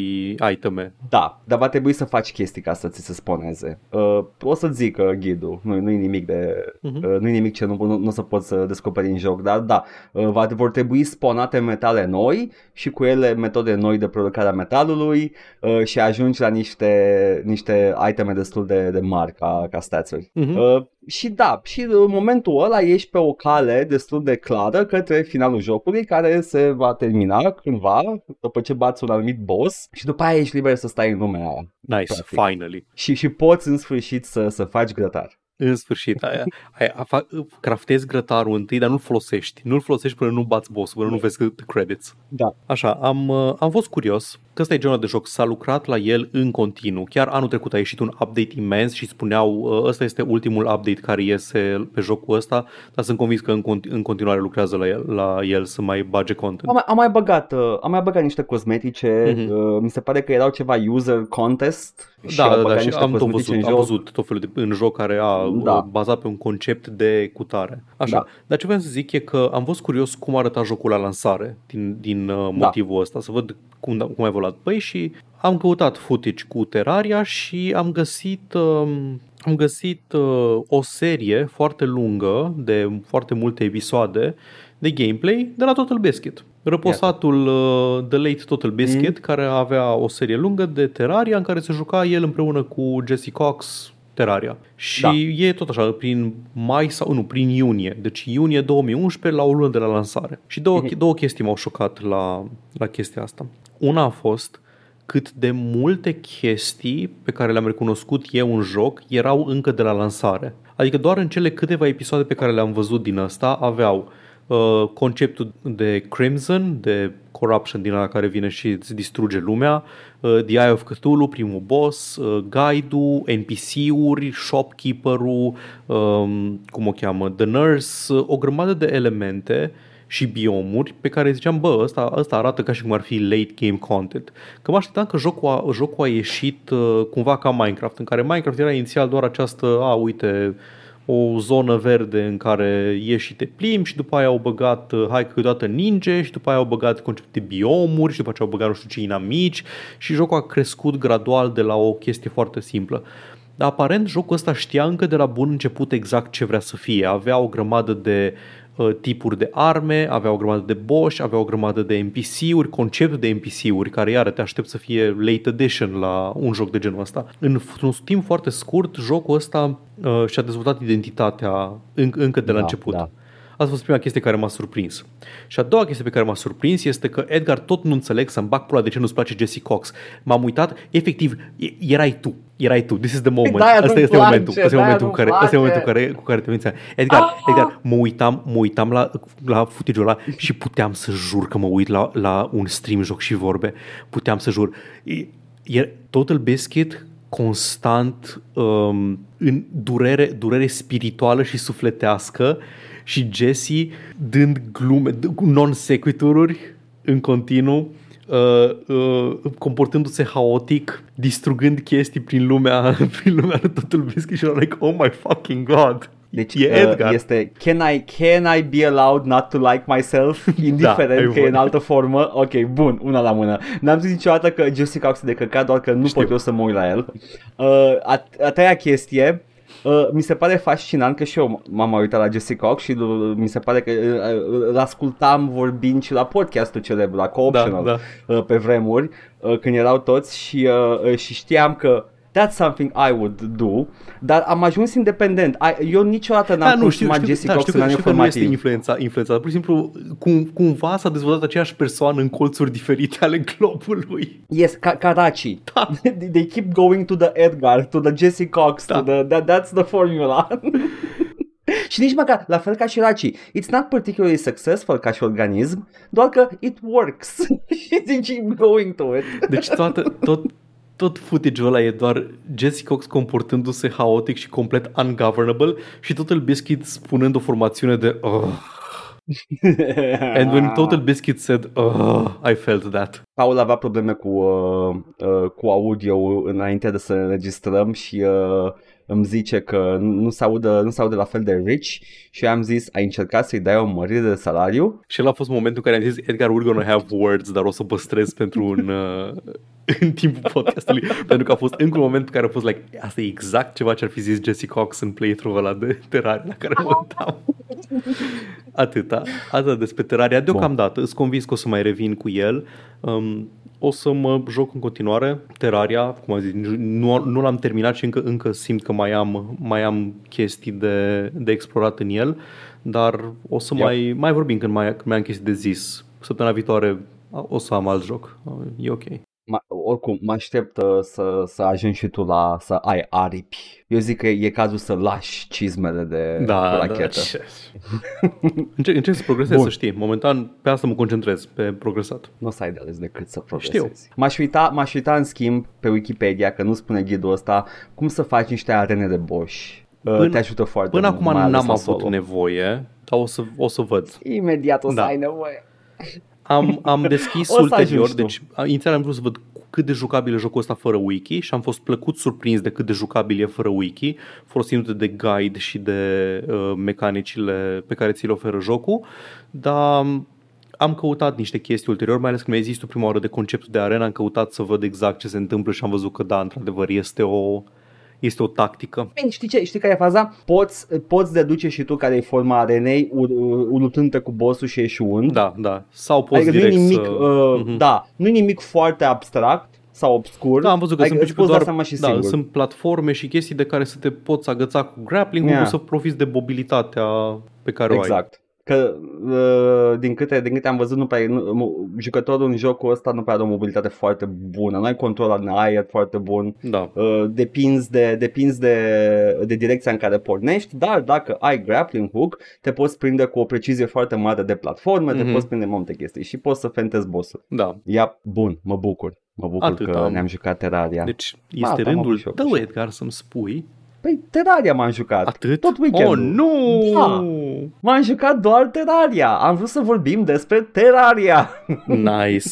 iteme. Da, dar va trebui să faci chestii ca să ți se sponeze. Uh, o să zic uh, ghidul, nu, nu-i nimic de, Mhm. uh, nu-i nimic ce nu, nu, nu o să poți să descoperi în joc, dar da, uh, va, vor trebui sponate metale noi și cu ele metode noi de producare a metalului uh, și ajungi la niște, niște iteme destul de, de mari ca, ca stats-uri. Mhm. Uh, și da, și în momentul ăla ești pe o cale destul de clară către finalul jocului care se va termina cândva după ce bați un anumit boss și după aia ești liber să stai în lumea aia. Nice, Practic. finally. Și, și poți în sfârșit să, să faci grătar. În sfârșit, aia, aia, fa, craftezi grătarul întâi, dar nu-l folosești. Nu-l folosești până nu bați boss până nu vezi the credits. Da. Așa, am, uh, am fost curios că ăsta e genul de joc. S-a lucrat la el în continuu. Chiar anul trecut a ieșit un update imens și spuneau uh, ăsta este ultimul update care iese pe jocul ăsta, dar sunt convins că în, conti- în continuare lucrează la el, la el să mai bage content. Am mai, am mai băgat, uh, am mai băgat niște cosmetice, Mhm. uh, mi se pare că erau ceva user contest și Da, au da, da, băgat și niște am tot cosmetice văzut, în am joc. văzut tot felul de în joc care a Da. da. bazat pe un concept de cutare. Așa, Da. dar ce vreau să zic e că am fost curios cum arăta jocul la lansare din, din uh, Da. motivul ăsta, să văd cum, cum a evoluat. Păi și am căutat footage cu Terraria și am găsit um, am găsit uh, o serie foarte lungă de foarte multe episoade de gameplay de la Total Biscuit. Răposatul uh, The Late Total Biscuit, mm. care avea o serie lungă de Terraria în care se juca el împreună cu Jesse Cox Terraria. Și Da. e tot așa, prin mai sau nu, prin iunie. Deci iunie 2011 la o lună de la lansare. Și două, Mhm. două chestii m-au șocat la, la chestia asta. Una a fost cât de multe chestii pe care le-am recunoscut eu în joc erau încă de la lansare. Adică doar în cele câteva episoade pe care le-am văzut din asta aveau uh, conceptul de Crimson, de corruption din ala care vine și îți distruge lumea, uh, The Eye of Cthulhu, primul boss, uh, guide-ul, NPC-uri, shopkeeper-ul, um, cum o cheamă, The Nurse, uh, o grămadă de elemente și biomuri pe care ziceam, bă, ăsta, ăsta arată ca și cum ar fi late game content. Că mă așteptam că jocul a, jocul a ieșit uh, cumva ca Minecraft, în care Minecraft era inițial doar această, a, uite, o zonă verde în care ieși și te plimbi și după aia au băgat, uh, hai că câteodată ninge și după aia au băgat concept de biomuri și după aceea au băgat nu știu ce inamici și jocul a crescut gradual de la o chestie foarte simplă. Dar aparent jocul ăsta știa încă de la bun început exact ce vrea să fie. Avea o grămadă de uh, tipuri de arme, avea o grămadă de boss, avea o grămadă de NPC-uri, conceptul de NPC-uri, care iară te aștept să fie late edition la un joc de genul ăsta. În un timp foarte scurt, jocul ăsta uh, și-a dezvoltat identitatea în, încă de la Da, început. da. Asta a fost prima chestie care m-a surprins. Și a doua chestie pe care m-a surprins este că Edgar tot nu înțeleg să-mi bag pula de ce nu-ți place Jesse Cox. M-am uitat, efectiv, e- erai tu. Erai tu. This is the moment. De-aia Asta nu-mi este place, momentul. Asta e de-aia momentul, în nu-mi care, asta e place. momentul care, cu care te mințea. Edgar, Ah! Edgar, mă uitam, mă uitam la, la footage ăla și puteam să jur că mă uit la, la un stream joc și vorbe. Puteam să jur. E, e Total Biscuit constant um, în durere, durere spirituală și sufletească și Jesse dând glume, d- cu non-sequitururi în continuu, uh, uh, comportându-se haotic, distrugând chestii prin lumea, prin lumea lui Total Biscuit și era like, oh my fucking god. Deci e uh, Edgar. este can I, can I be allowed not to like myself? Indiferent ai că e în voie. altă formă. Ok, bun, una la mână. N-am zis niciodată că Jesse Cox e de căcat, doar că nu Știu. pot eu să mă uit la el. Uh, a, a treia chestie, Uh, mi se pare fascinant că și eu m-am uitat la Jesse Cox și uh, mi se pare că uh, îl ascultam vorbind și la podcastul celebru, la Co-Optional, Da, uh, pe vremuri, uh, când erau toți și, uh, uh, și știam că that's something I would do, dar am ajuns independent. I, eu niciodată n-am Da, nu, știu, consumat știu, Jesse da, Cox știu, în că, anii știu că nu este informativ. influența, influența. Pur și simplu, cum, cumva s-a dezvoltat aceeași persoană în colțuri diferite ale globului. Yes, ca Karachi. Da. they, they keep going to the Edgar, to the Jesse Cox, Da. to the, that, that's the formula. și nici măcar, la fel ca și Raci, it's not particularly successful ca și organism, doar că it works. și they keep going to it. Deci toată, tot, tot footage-ul ăla e doar Jesse Cox comportându-se haotic și complet ungovernable și Total Biscuit spunând o formațiune de oh. And when Total Biscuit said oh, I felt that. Paul avea probleme cu, uh, uh, cu audio înainte de să înregistrăm și uh, îmi zice că nu nu se audă, nu se aude la fel de rich și eu am zis, ai încercat să-i dai o mărire de salariu? Și ăla a fost momentul în care am zis Edgar, we're gonna have words, dar o să păstrez pentru un, uh, în timpul podcastului. pentru că a fost încă un moment în care a fost like, asta e exact ceva ce ar fi zis Jesse Cox în playthrough ăla de Terraria la care mă uitam. Atâta. Atâta despre Terraria. Deocamdată, îți convins că o să mai revin cu el. Um, o să mă joc în continuare Terraria, cum am zis, nu, nu l-am terminat și încă, încă simt că mai am, mai am chestii de, de explorat în el, dar o să Yep. mai, mai vorbim când mai, când mai am chestii de zis. Săptămâna viitoare o să am alt joc. E ok. Ma, oricum, mă aștept uh, să, să ajungi și tu la să ai aripi. Eu zic că e cazul să lași cizmele de Da, da. rachetă. ce- încerc, încerc să progresez, Bun. să știi. Momentan pe asta mă concentrez, pe progresat. Nu o să ai de ales decât să progresezi. Știu. M-aș uita, m-aș uita în schimb pe Wikipedia, că nu spune ghidul ăsta, cum să faci niște arene de Bosch. Uh, Până- te ajută foarte Până mult, acum mai ales n-am la avut solo. nevoie, dar o să, o să văd. Imediat o să Da. ai nevoie. Am, am deschis O să ulterior, ajungi tu. deci a- inițial am vrut să văd cât de jucabil e jocul ăsta fără wiki și am fost plăcut surprins de cât de jucabil e fără wiki, folosindu-te de guide și de uh, mecanicile pe care ți le oferă jocul, dar am căutat niște chestii ulterior, mai ales când mi-ai zis tu prima oară de conceptul de arena, am căutat să văd exact ce se întâmplă și am văzut că da, într-adevăr, este o, este o tactică. Bine, știi, ce, știi care e faza? Poți, poți deduce și tu care e forma arenei u- u- luptându-te cu bossul și eșuând. Da, da. Sau poți adică nu e direct nimic, să... uh, Mhm. da, nu e nimic foarte abstract sau obscur. Da, am văzut că adică sunt îți principiu poți da doar seama și da, singur. sunt platforme și chestii de care să te poți agăța cu grappling Yeah. yeah. să profiți de mobilitatea pe care o ai. Exact. Că uh, din câte, din câte am văzut, nu prea, nu, mu- jucătorul în jocul ăsta nu prea are o mobilitate foarte bună. Nu ai control în aer foarte bun. Da. Uh, depinzi de, depinzi de, de direcția în care pornești, dar dacă ai grappling hook, te poți prinde cu o precizie foarte mare de platforme, mm-hmm. te Mhm. poți prinde multe chestii și poți să fentezi bossul. Da. Ia, bun, mă bucur. Mă bucur Atât că am. ne-am jucat Terraria. Deci Ba, este da, am rândul avut și eu tău, așa. Edgar, să-mi spui Păi Terraria m-am jucat. atât? Tot weekendul. Oh, nu! Da. M-am jucat doar Terraria. Am vrut să vorbim despre Terraria. Nice.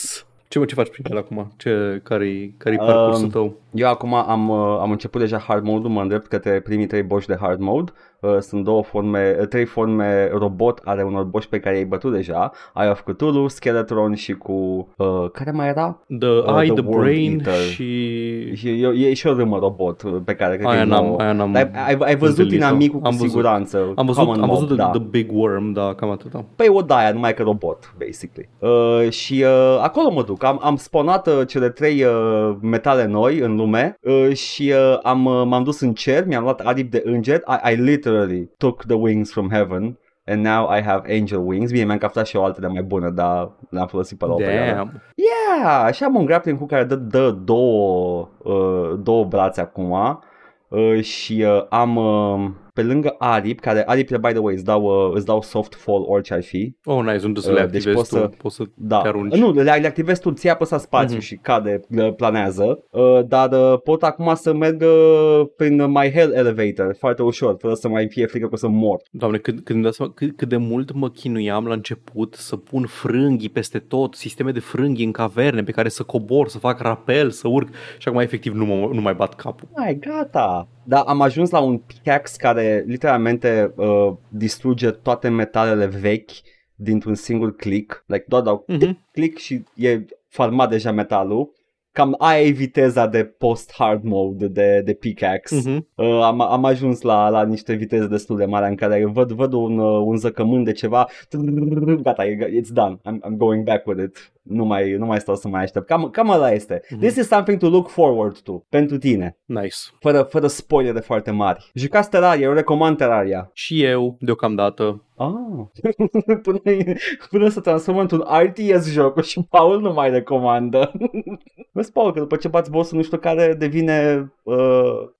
Ce, mă, ce faci prin el acum? Ce, care-i, care-i parcursul Um, tău? Eu acum am, uh, am început deja hard mode-ul, mă îndrept către primii trei boși de hard mode. Uh, Sunt două forme, uh, trei forme robot ale unor boși pe care i-ai bătut deja. Eye of Cthulhu, Skeletron și cu... Uh, care mai era? The uh, Eye, The the, World Brain Eater. și... Și e, e și o râmă robot uh, pe care cred că Aia e n-am, nouă. aia n-am Dar ai, ai văzut întâlnit-o. inamicul cu Am văzut. siguranță. Am văzut, Common am văzut mob, the, da. the Big Worm, da, cam atâta. Păi o daia, numai că robot, basically. Uh, și uh, acolo mă duc. Am, am spawnat uh, cele trei uh, metale noi în lume uh, și uh, am, uh, m-am dus în cer, mi-am luat aripi de înger. I, I literally took the wings from heaven. And now I have angel wings. Bine, mi-am captat și o altă de mai bună, dar le-am folosit pe la o perioadă. Damn. Yeah, și am un grappling hook care dă, dă două, uh, două brațe acum uh, și uh, am uh, pe lângă aripi, care aripile, by the way, îți dau, uh, îți dau soft fall orice ar fi. Oh, nice, unde să Uh, le deci activezi poți tu, să- poți să Da, te arunci. nu, le, le activezi tu, ți-ai apăsat spațiu Mhm. și cade, uh, planează, uh, dar uh, pot acum să merg uh, prin My Hell Elevator foarte ușor, fără să mai fie frică că o să mor. Doamne, cât, când îmi dau seama, cât, cât de mult mă chinuiam la început să pun frânghii peste tot, sisteme de frânghii în caverne pe care să cobor, să fac rapel, să urc și acum efectiv nu, mă, nu mai bat capul. Ai, gata. Dar am ajuns la un pickaxe care literalmente uh, distruge toate metalele vechi dintr-un singur click. Like, doar dau Mhm. click și e farmat deja metalul. cam aia e viteza de post-hard mode de, de pickaxe. Mhm. Uh, am, am ajuns la, la niște viteze destul de mari în care văd, văd un, uh, un zăcământ de ceva, gata, e- it's done, I'm, I'm going back with it. Nu mai, nu mai stau să mai aștept. Cam, cam ăla este. Mhm. This is something to look forward to pentru tine, Nice. fără, fără spoilere foarte mari. Jucați Terraria, eu recomand Terraria. Și eu, deocamdată. Ah. până, până să transformă într-un RTS joc și Paul nu mai recomandă. Vezi, Paul, că după ce bați boss nu știu care devine uh,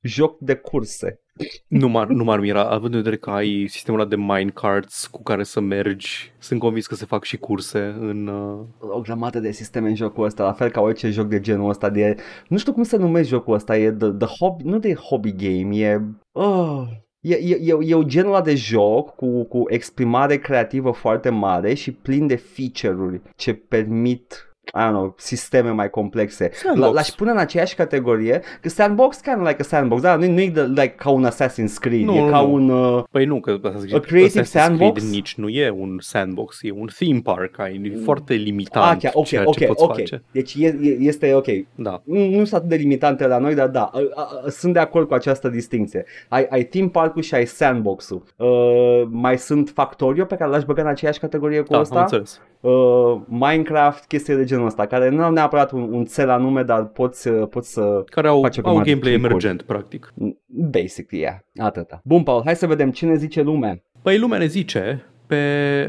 joc de curse. Nu m-ar, nu m-ar mira, având în vedere că ai sistemul ăla de minecarts cu care să mergi. Sunt convins că se fac și curse în... Uh... O grămadă de sisteme în jocul ăsta, la fel ca orice joc de genul ăsta de... Nu știu cum să numesc jocul ăsta, e the, the hobby, nu de hobby game, e... Oh, E, e, e, e genul ăla de joc cu, cu exprimare creativă foarte mare și plin de feature-uri ce permit I don't know, sisteme mai complexe. Sandbox. L- L-aș pune în aceeași categorie, că sandbox kind of like a sandbox, da, nu, nu e de, like, ca un Assassin's Creed, Nu, e nu, ca nu. un... Uh, Păi nu, că Assassin's A creative Assassin's sandbox? Creed nici nu e un sandbox, e un theme park, ai, e foarte limitant ah, chiar, ok, ceea ok, ce poți ok. face. Deci e, e, este ok. Da. nu nu sunt atât de limitante la noi, dar da, a, a, a, sunt de acord cu această distinție. Ai, ai theme park-ul și ai sandbox-ul. Uh, mai sunt Factorio pe care l-aș băga în aceeași categorie cu Da, am ăsta. înțeles. Uh, Minecraft, chestii de genul ăsta, care nu au neapărat un, un cel anume, dar poți, uh, poți să... Care au, Face au un grămadă de gameplay click-uri. emergent, practic. Basically, yeah, atâta. Bun, Paul, hai să vedem ce ne zice lumea. Păi lumea ne zice pe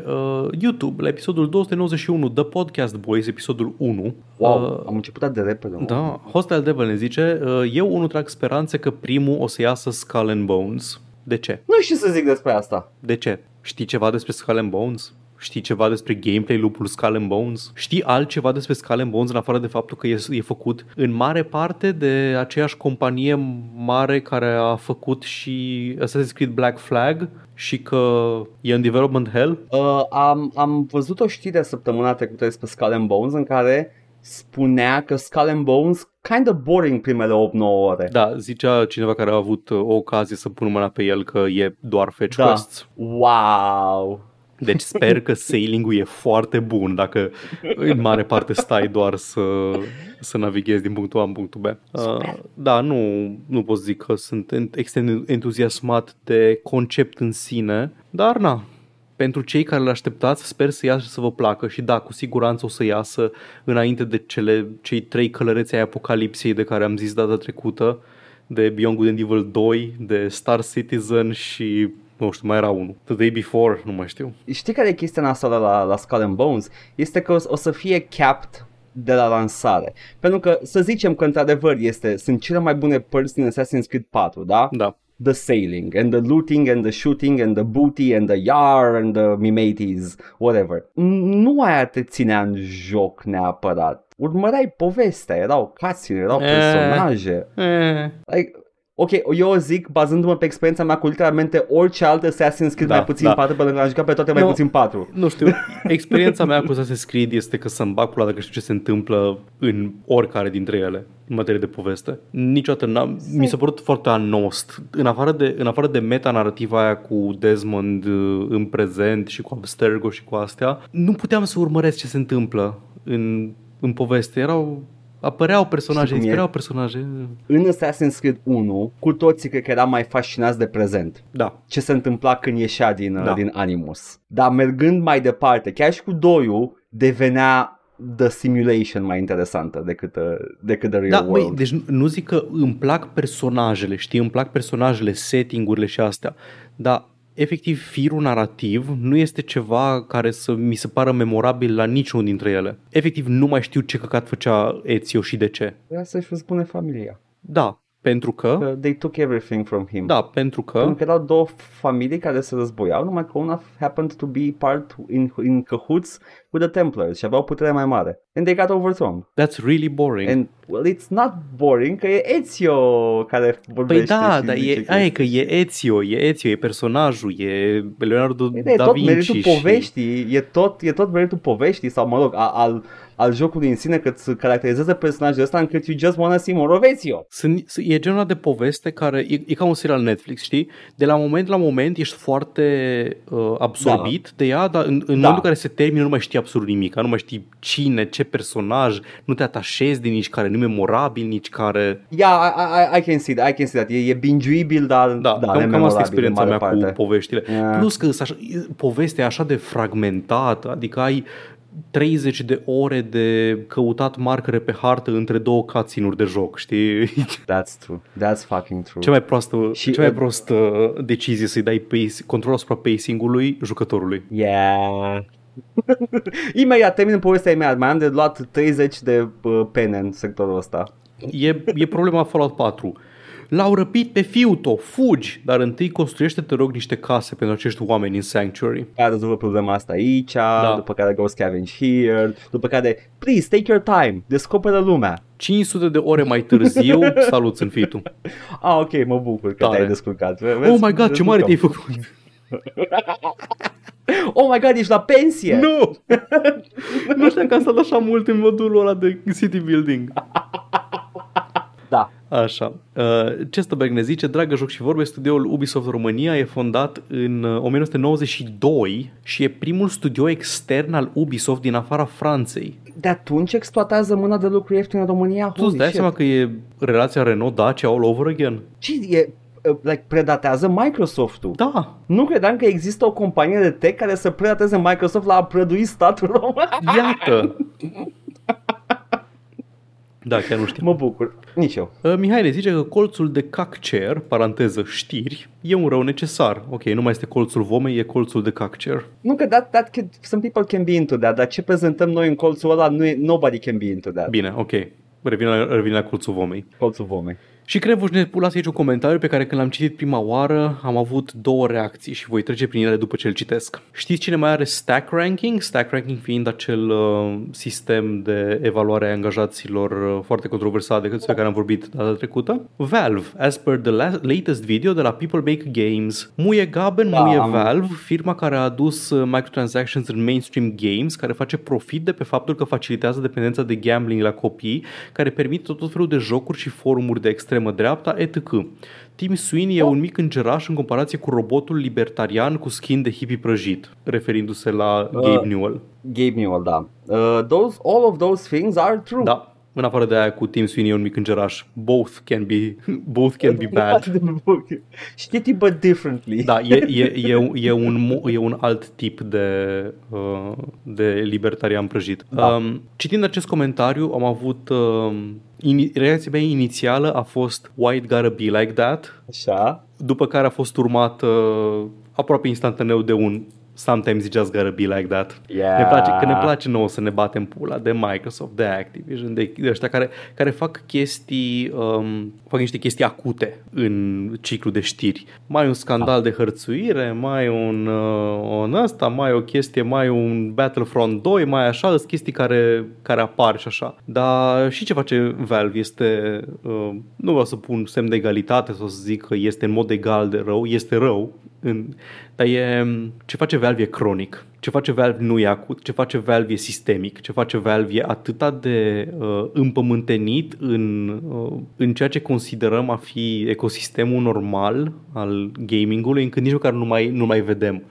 uh, YouTube, la episodul 291, The Podcast Boys, episodul 1. Wow, Uh, am început atât de repede. mă. Da, Hostile Devil ne zice, uh, eu unul trag speranțe că primul o să iasă Skull and Bones. De ce? Nu știu ce să zic despre asta. De ce? Știi ceva despre Skull and Bones? Știi ceva despre gameplay lupul Skull and Bones? Știi altceva despre Skull and Bones în afară de faptul că e, e făcut în mare parte de aceeași companie mare care a făcut și Assassin's Creed Black Flag și că e în development hell? Uh, am, am văzut o știre săptămâna trecută despre Skull and Bones în care spunea că Skull and Bones kind of boring primele 8-9 ore. Da, zicea cineva care a avut uh, o ocazie să pună mâna pe el că e doar fetch Da. quests. Wow! Deci sper că sailing-ul e foarte bun dacă în mare parte stai doar să, să navighezi din punctul A în punctul B. Uh, da, nu, nu pot zic că sunt en- extrem de entuziasmat de concept în sine, dar na, pentru cei care îl așteptați, sper să iasă și să vă placă și da, cu siguranță o să iasă înainte de cele, cei trei călăreți ai apocalipsei de care am zis data trecută, de Beyond Good and Evil 2, de Star Citizen și nu știu, mai era unul. The Day Before, nu mai știu. Știi care e chestia nasoală la, la Skull and Bones? Este că o, o să fie capped de la lansare. Pentru că să zicem că într-adevăr este, sunt cele mai bune părți din Assassin's Creed 4, da? Da. The sailing and the looting and the shooting and the booty and the yar and the mimetes, whatever. Nu aia te ținea în joc neapărat. Urmăreai povestea, erau cutscene, erau Eh. personaje. Eh, Like, ok, eu o zic bazându-mă pe experiența mea cu literalmente orice alt Assassin's Creed Da, mai puțin da. 4 pentru că am jucat pe toate mai Nu. puțin 4. nu știu, experiența mea cu Assassin's Creed este că să-mi bag pula dacă știu ce se întâmplă în oricare dintre ele, în materie de poveste. Niciodată n-am, mi s-a părut foarte anost. În afară de, în afară de meta-narrativa aia cu Desmond uh, în prezent și cu Abstergo și cu astea, nu puteam să urmăresc ce se întâmplă în, în poveste. Erau Apăreau personaje, Știi cum e? dispăreau personaje. În Assassin's Creed 1, cu toții cred că eram mai fascinați de prezent. Da. Ce se întâmpla când ieșea din, Da. da. din Animus. Dar mergând mai departe, chiar și cu doiul, devenea the simulation mai interesantă decât, uh, decât the real Da, world. băi, deci nu- nu zic că îmi plac personajele, știi, îmi plac personajele, setting-urile și astea, dar efectiv firul narrativ nu este ceva care să mi se pară memorabil la niciunul dintre ele. Efectiv nu mai știu ce căcat făcea Ezio și de ce. Vrea să-și spune familia. Da, pentru că, Că they took everything from him. da, pentru Pentru că, că erau două familii care se războiau, numai că una happened to be part in, in cahoots with the Templars și aveau putere mai mare. And they got overthrown. that's really boring. And, well, it's not boring, că e Ezio care vorbește Păi da, și dar zice e, chestii. aia e că e Ezio, e Ezio, e personajul, e Leonardo E, e da tot Vinci meritul și... poveștii, e tot, e tot meritul poveștii sau mă rog, a, al al jocului în sine, că îți caracterizează personajul ăsta încât you just wanna see more of Ezio. Sunt, e genul de poveste care e, e ca un serial Netflix, știi? De la moment la moment ești foarte uh, absorbit da. de ea, dar în, în da. momentul în care se termină nu mai știi absolut nimic, nu mai știi cine, ce personaj, nu te atașezi de nici care nu e memorabil, nici care... Yeah, I, I, I can see that, I can see that. E, e binge-uibil, dar da, da cam, cam asta e experiența mea parte. cu poveștile. Yeah. Plus că așa, povestea e așa de fragmentată, adică ai 30 de ore de căutat marcare pe hartă între două cutscene de joc, știi? That's true. That's fucking true. Cea mai proastă, și, cea mai prostă decizie să-i dai pace, control asupra pacing-ului jucătorului. Yeah. Imediat termin povestea mea, mai am de luat 30 de uh, pene în sectorul ăsta. E, e problema Fallout 4 L-au răpit pe fiul tău, fugi, dar întâi construiește, te rog, niște case pentru acești oameni în Sanctuary. Care rezolvă problema asta aici, da. după care go scavenge here, după care, please, take your time, descoperă lumea. 500 de ore mai târziu, salut în fitul. Ah, ok, mă bucur că Tare. te-ai descurcat. Vezi, oh my god, ce mare te-ai făcut! oh my god, ești la pensie! Nu! nu știam că am stat așa mult în modulul ăla de city building. Da. Așa. Uh, Chesterberg ne zice, dragă joc și vorbe, studioul Ubisoft România e fondat în 1992 uh, și e primul studio extern al Ubisoft din afara Franței. De atunci exploatează mâna de lucru ieftin în România? Tu îți dai seama că e relația Renault-Dacia all over again? Ce e uh, like, predatează Microsoft-ul. Da. Nu credeam că există o companie de tech care să predateze Microsoft la a prădui statul român. Iată. Da, chiar nu știu. Mă bucur. Nici eu. Uh, Mihai ne zice că colțul de caccer, paranteză știri, e un rău necesar. Ok, nu mai este colțul vomei, e colțul de caccer. Nu că that, that can, some people can be into that, dar ce prezentăm noi în colțul ăla, nu e, nobody can be into that. Bine, ok. Revin la, revin la colțul vomei. Colțul vomei. Și Crevuș ne pulați aici un comentariu pe care când l-am citit prima oară am avut două reacții și voi trece prin ele după ce îl citesc. Știți cine mai are stack ranking? Stack ranking fiind acel uh, sistem de evaluare a angajaților uh, foarte controversat decât pe care am vorbit data trecută. Valve, as per the la- latest video de la People Make Games. Muie Gaben, da, muie am... Valve, firma care a adus uh, microtransactions în mainstream games, care face profit de pe faptul că facilitează dependența de gambling la copii, care permit tot felul de jocuri și forumuri de extrem extremă dreapta, etc. Tim Sweeney e un mic îngeraș în comparație cu robotul libertarian cu skin de hippie prăjit, referindu-se la uh, Gabe Newell. Gabe Newell, da. Uh, those, all of those things are true. Da, în afară de aia cu Tim Sweeney un mic îngeraș. Both can be, both can be bad. Știi, but differently. Da, e, e, e, e, un, e un alt tip de, uh, de libertarian prăjit. Da. Um, citind acest comentariu am avut... Um, in, reacția mea inițială a fost Why it gotta be like that? Așa. După care a fost urmat uh, aproape instantaneu de un sometimes you just gotta be like that. Yeah. Ne place, că ne place nouă să ne batem pula de Microsoft, de Activision, de, de ăștia care, care fac chestii, um, fac niște chestii acute în ciclu de știri. Mai un scandal de hărțuire, mai un, uh, un ăsta, mai o chestie, mai un Battlefront 2, mai așa, sunt chestii care, care apar și așa. Dar și ce face Valve este, uh, nu vreau să pun semn de egalitate sau să zic că este în mod egal de rău, este rău, în, dar e, ce face Valve e cronic. Ce face Valve nu e acut, ce face Valve e sistemic, ce face Valve e atât de uh, împământenit în, uh, în ceea ce considerăm a fi ecosistemul normal al gamingului, încât nici măcar nu mai, nu mai vedem.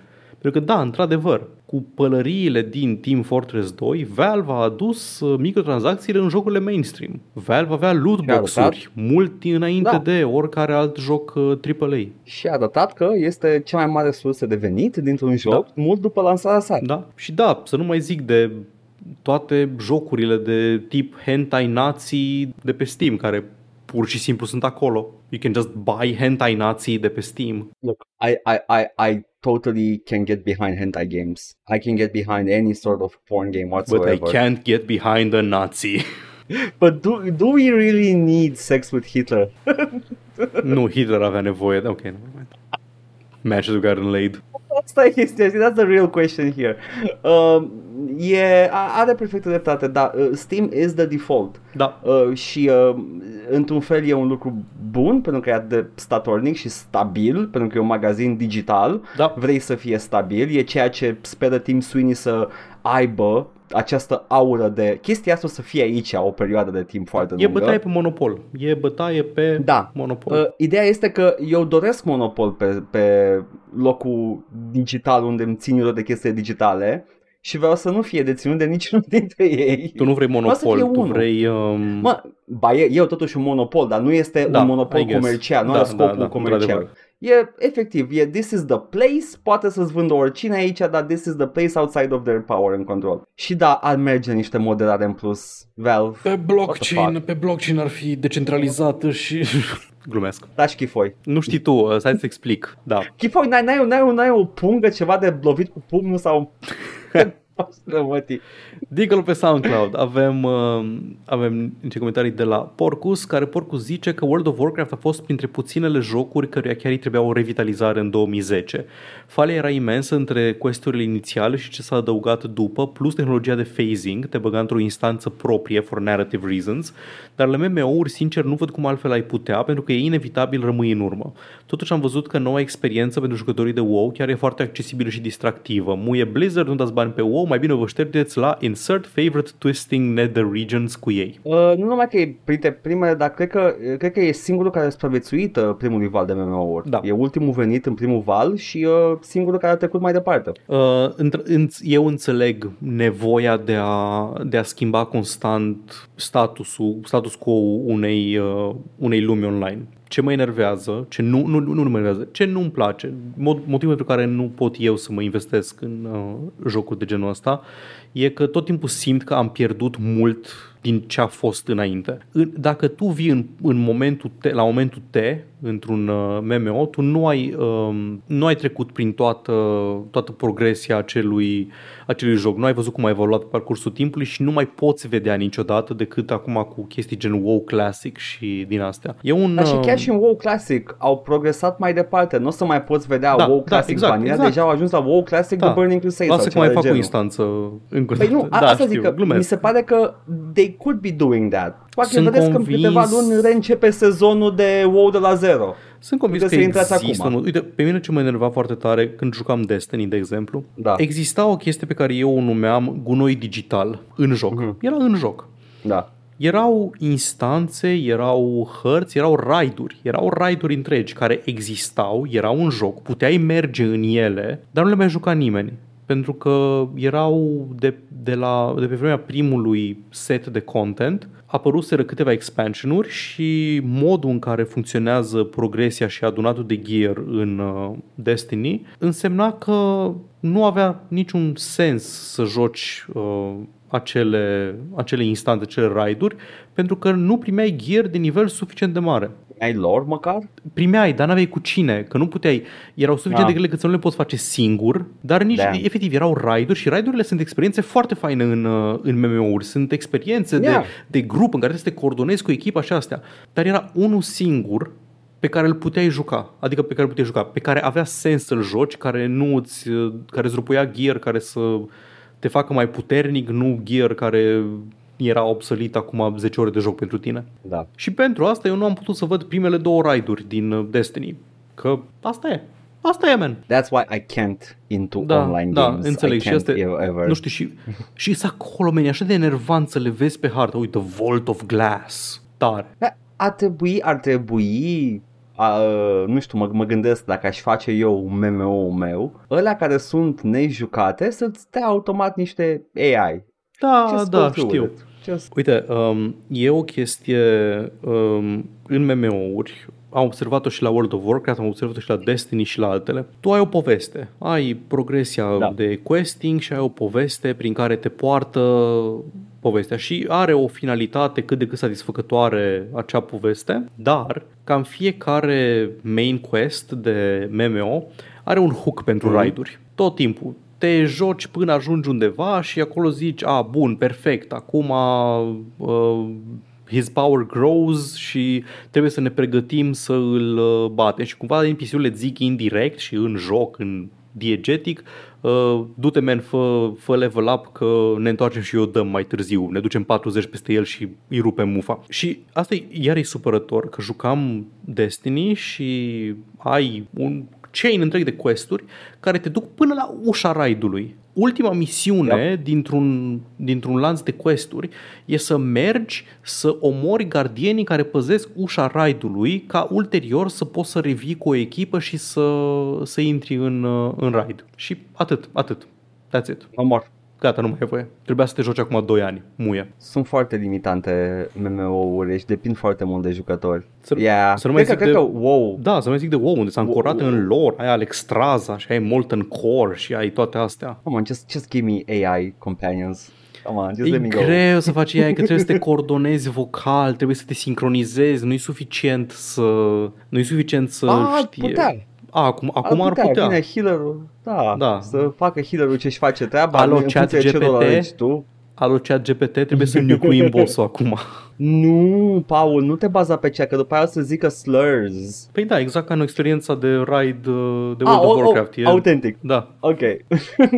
Pentru că da, într-adevăr, cu pălăriile din Team Fortress 2, Valve a adus uh, microtransacțiile în jocurile mainstream. Valve avea lootbox-uri mult înainte da. de oricare alt joc AAA. Uh, și a arătat că este cea mai mare sursă de venit dintr-un joc da. mult după lansarea sa. Da, și da, să nu mai zic de toate jocurile de tip hentai nazi de pe Steam, care pur și simplu sunt acolo. You can just buy hentai nazi de pe Steam. Look, I, I, I, I totally can get behind hentai games. I can get behind any sort of porn game whatsoever. But I can't get behind a Nazi. but do, do we really need sex with Hitler? nu, Hitler avea nevoie. Ok, nu mai Matches got laid. Asta este, that's the real question here. Um, e, are perfectă dreptate, dar uh, Steam is the default. Da. Uh, și uh, într-un fel e un lucru bun pentru că e de statornic și stabil, pentru că e un magazin digital. Da. Vrei să fie stabil, e ceea ce speră Tim Sweeney să aibă această aură de chestia asta o să fie aici o perioadă de timp foarte E lungă. bătaie pe monopol. E bătaie pe Da. monopol. Uh, ideea este că eu doresc monopol pe, pe locul digital unde îmi țin eu de chestii digitale și vreau să nu fie deținut de niciunul dintre ei. tu nu vrei Vreau să monopol, fie tu unul. vrei... Um... Mă, ba, e, e totuși un monopol, dar nu este Da, un monopol I guess. comercial, nu Da, are scopul da, da, comercial. într-adevăr. E efectiv, e this is the place, poate să-ți vândă oricine aici, dar this is the place outside of their power and control. Și da, ar merge niște moderare în plus, Valve, Pe What the blockchain, fuck? pe blockchain ar fi decentralizată și... Glumesc. taci chifoi. Nu știi tu, uh, stai să explic. Da. Chifoi, n-ai, n-ai, n-ai, n-ai o pungă, ceva de lovit cu pumnul sau... Rămătii. Diggle pe SoundCloud. Avem, uh, avem niște comentarii de la Porcus, care Porcus zice că World of Warcraft a fost printre puținele jocuri căruia chiar îi trebuia o revitalizare în 2010. Falia era imensă între questurile inițiale și ce s-a adăugat după, plus tehnologia de phasing, te băga într-o instanță proprie for narrative reasons, dar la MMO-uri, sincer, nu văd cum altfel ai putea, pentru că e inevitabil rămâi în urmă. Totuși am văzut că noua experiență pentru jucătorii de WoW chiar e foarte accesibilă și distractivă. Muie Blizzard, nu dați bani pe WoW, mai bine vă ștergeți la Insert Favorite Twisting Nether Regions cu ei. Uh, nu numai că e printre primele, dar cred că, cred că e singurul care a supraviețuit uh, primului val de MMO-uri. Da. E ultimul venit în primul val și uh, singurul care a trecut mai departe. Uh, într- înț- eu înțeleg nevoia de a, de a schimba constant statusul, status quo unei, uh, unei lumi online. Ce mă enervează, ce nu, nu, nu, nu mă enervează, ce nu-mi place, mod, motivul pentru care nu pot eu să mă investesc în uh, jocuri de genul ăsta, e că tot timpul simt că am pierdut mult din ce a fost înainte. În- Dacă tu vii în, în momentul T, la momentul T, într-un uh, MMO, tu nu ai, um, nu ai trecut prin toată, toată progresia acelui, acelui joc. Nu ai văzut cum a evoluat pe parcursul timpului și nu mai poți vedea niciodată decât acum cu chestii gen WoW Classic și din astea. E un, Dar și uh, chiar și în WoW Classic au progresat mai departe. Nu o să mai poți vedea Da, WoW da, Classic exact, Vanilla, exact. deja au ajuns la WoW Classic Da. The Burning Crusade Lasă sau că mai ceva fac de o genul. instanță încă o Păi nu, dată. a, asta știu, zic că glumesc. mi se pare că they could be doing that. Poate Sunt vedeți că în convins- câteva luni reîncepe sezonul de WoW de la zero. Sunt convins că Puteți să intrați există acum. un... Uite, pe mine ce mă enerva foarte tare când jucam Destiny, de exemplu, Da. exista o chestie pe care eu o numeam gunoi digital în joc. Mhm. Era în joc. Da. Erau instanțe, erau hărți, erau raiduri. Erau raiduri întregi care existau, erau în joc, puteai merge în ele, dar nu le mai juca nimeni. Pentru că erau de, de, la, de pe vremea primului set de content, apăruseră câteva expansionuri și modul în care funcționează progresia și adunatul de gear în uh, Destiny însemna că nu avea niciun sens să joci uh, acele, acele instante, acele raiduri, pentru că nu primeai gear de nivel suficient de mare. Ai lor măcar? Primeai, dar n-aveai cu cine, că nu puteai, erau suficient Ah. de grele că să nu le poți face singur, dar nici, Da. efectiv, erau raiduri și raidurile sunt experiențe foarte faine în, uh, în MMO-uri, sunt experiențe Yeah. de, de grup în care trebuie să te coordonezi cu echipa și astea, dar era unul singur pe care îl puteai juca, adică pe care îl puteai juca, pe care avea sens să-l joci, care nu îți, care îți rupuia gear, care să te facă mai puternic, nu gear care era obsolit acum 10 ore de joc pentru tine. Da. Și pentru asta eu nu am putut să văd primele două raiduri din uh, Destiny. Că asta e. Asta e, man. That's why I can't into Da, online da, games. înțeleg. Și Și can't asta, ever. nu știu, și, și să acolo, man, e așa de enervant să le vezi pe hartă. Uite, Vault of Glass. Tare. Da, Ar trebui, ar trebui a, nu știu, mă, mă gândesc dacă aș face eu un MMO meu, ălea care sunt nejucate să-ți dea automat niște AI. Da, Just da, go through știu. it. Just... Uite, um, e o chestie um, în MMO-uri, am observat-o și la World of Warcraft, am observat-o și la Destiny și la altele. Tu ai o poveste, ai progresia Da. de questing și ai o poveste prin care te poartă povestea și are o finalitate cât de cât satisfăcătoare acea poveste, dar cam fiecare main quest de MMO are un hook pentru Mhm. raiduri. Tot timpul te joci până ajungi undeva și acolo zici, a, bun, perfect, acum uh, his power grows și trebuie să ne pregătim să îl uh, batem. Și cumva NPC-urile zic indirect și în joc, în diegetic, uh, du-te man, fă, fă level up că ne întoarcem și o dăm mai târziu, ne ducem 40 peste el și îi rupem mufa. Și asta e, iar e supărător, că jucam Destiny și ai un chain întreg de questuri care te duc până la ușa raidului. ultima misiune dintr-un, dintr-un lanț de questuri e să mergi să omori gardienii care păzesc ușa raidului ca ulterior să poți să revii cu o echipă și să, să intri în, uh, în raid. Și atât, atât. That's it. Omor. Gata, nu mai e voie. Trebuia să te joci acum 2 ani. Muie. Sunt foarte limitante MMO-uri și depind foarte mult de jucători. Să- yeah. să nu mai cred, că, zic cred de- că, wow, Da, să mai zic de WoW, unde s-a încorat Wow. în lore, ai Alexstrasza și ai Molten Core și ai toate astea. come on, just, just give me AI companions. Come on, just E let me go. greu să faci AI, că trebuie să te coordonezi vocal, trebuie să te sincronizezi, nu-i suficient să... Nu-i suficient să A, știe... putea. A, acum, acum ar putea. Vine healerul, da, Da. să facă healerul ce-și face treaba. Alo, în chat funcție de ce GPT? rol alegi tu. Alo, chat GPT, trebuie să nucuim boss acum. Nu, Paul, nu te baza pe cea, că după aia o să zică slurs. Păi da, exact ca în experiența de raid uh, de Ah, World of o- o- Warcraft. e... autentic. Da. Ok.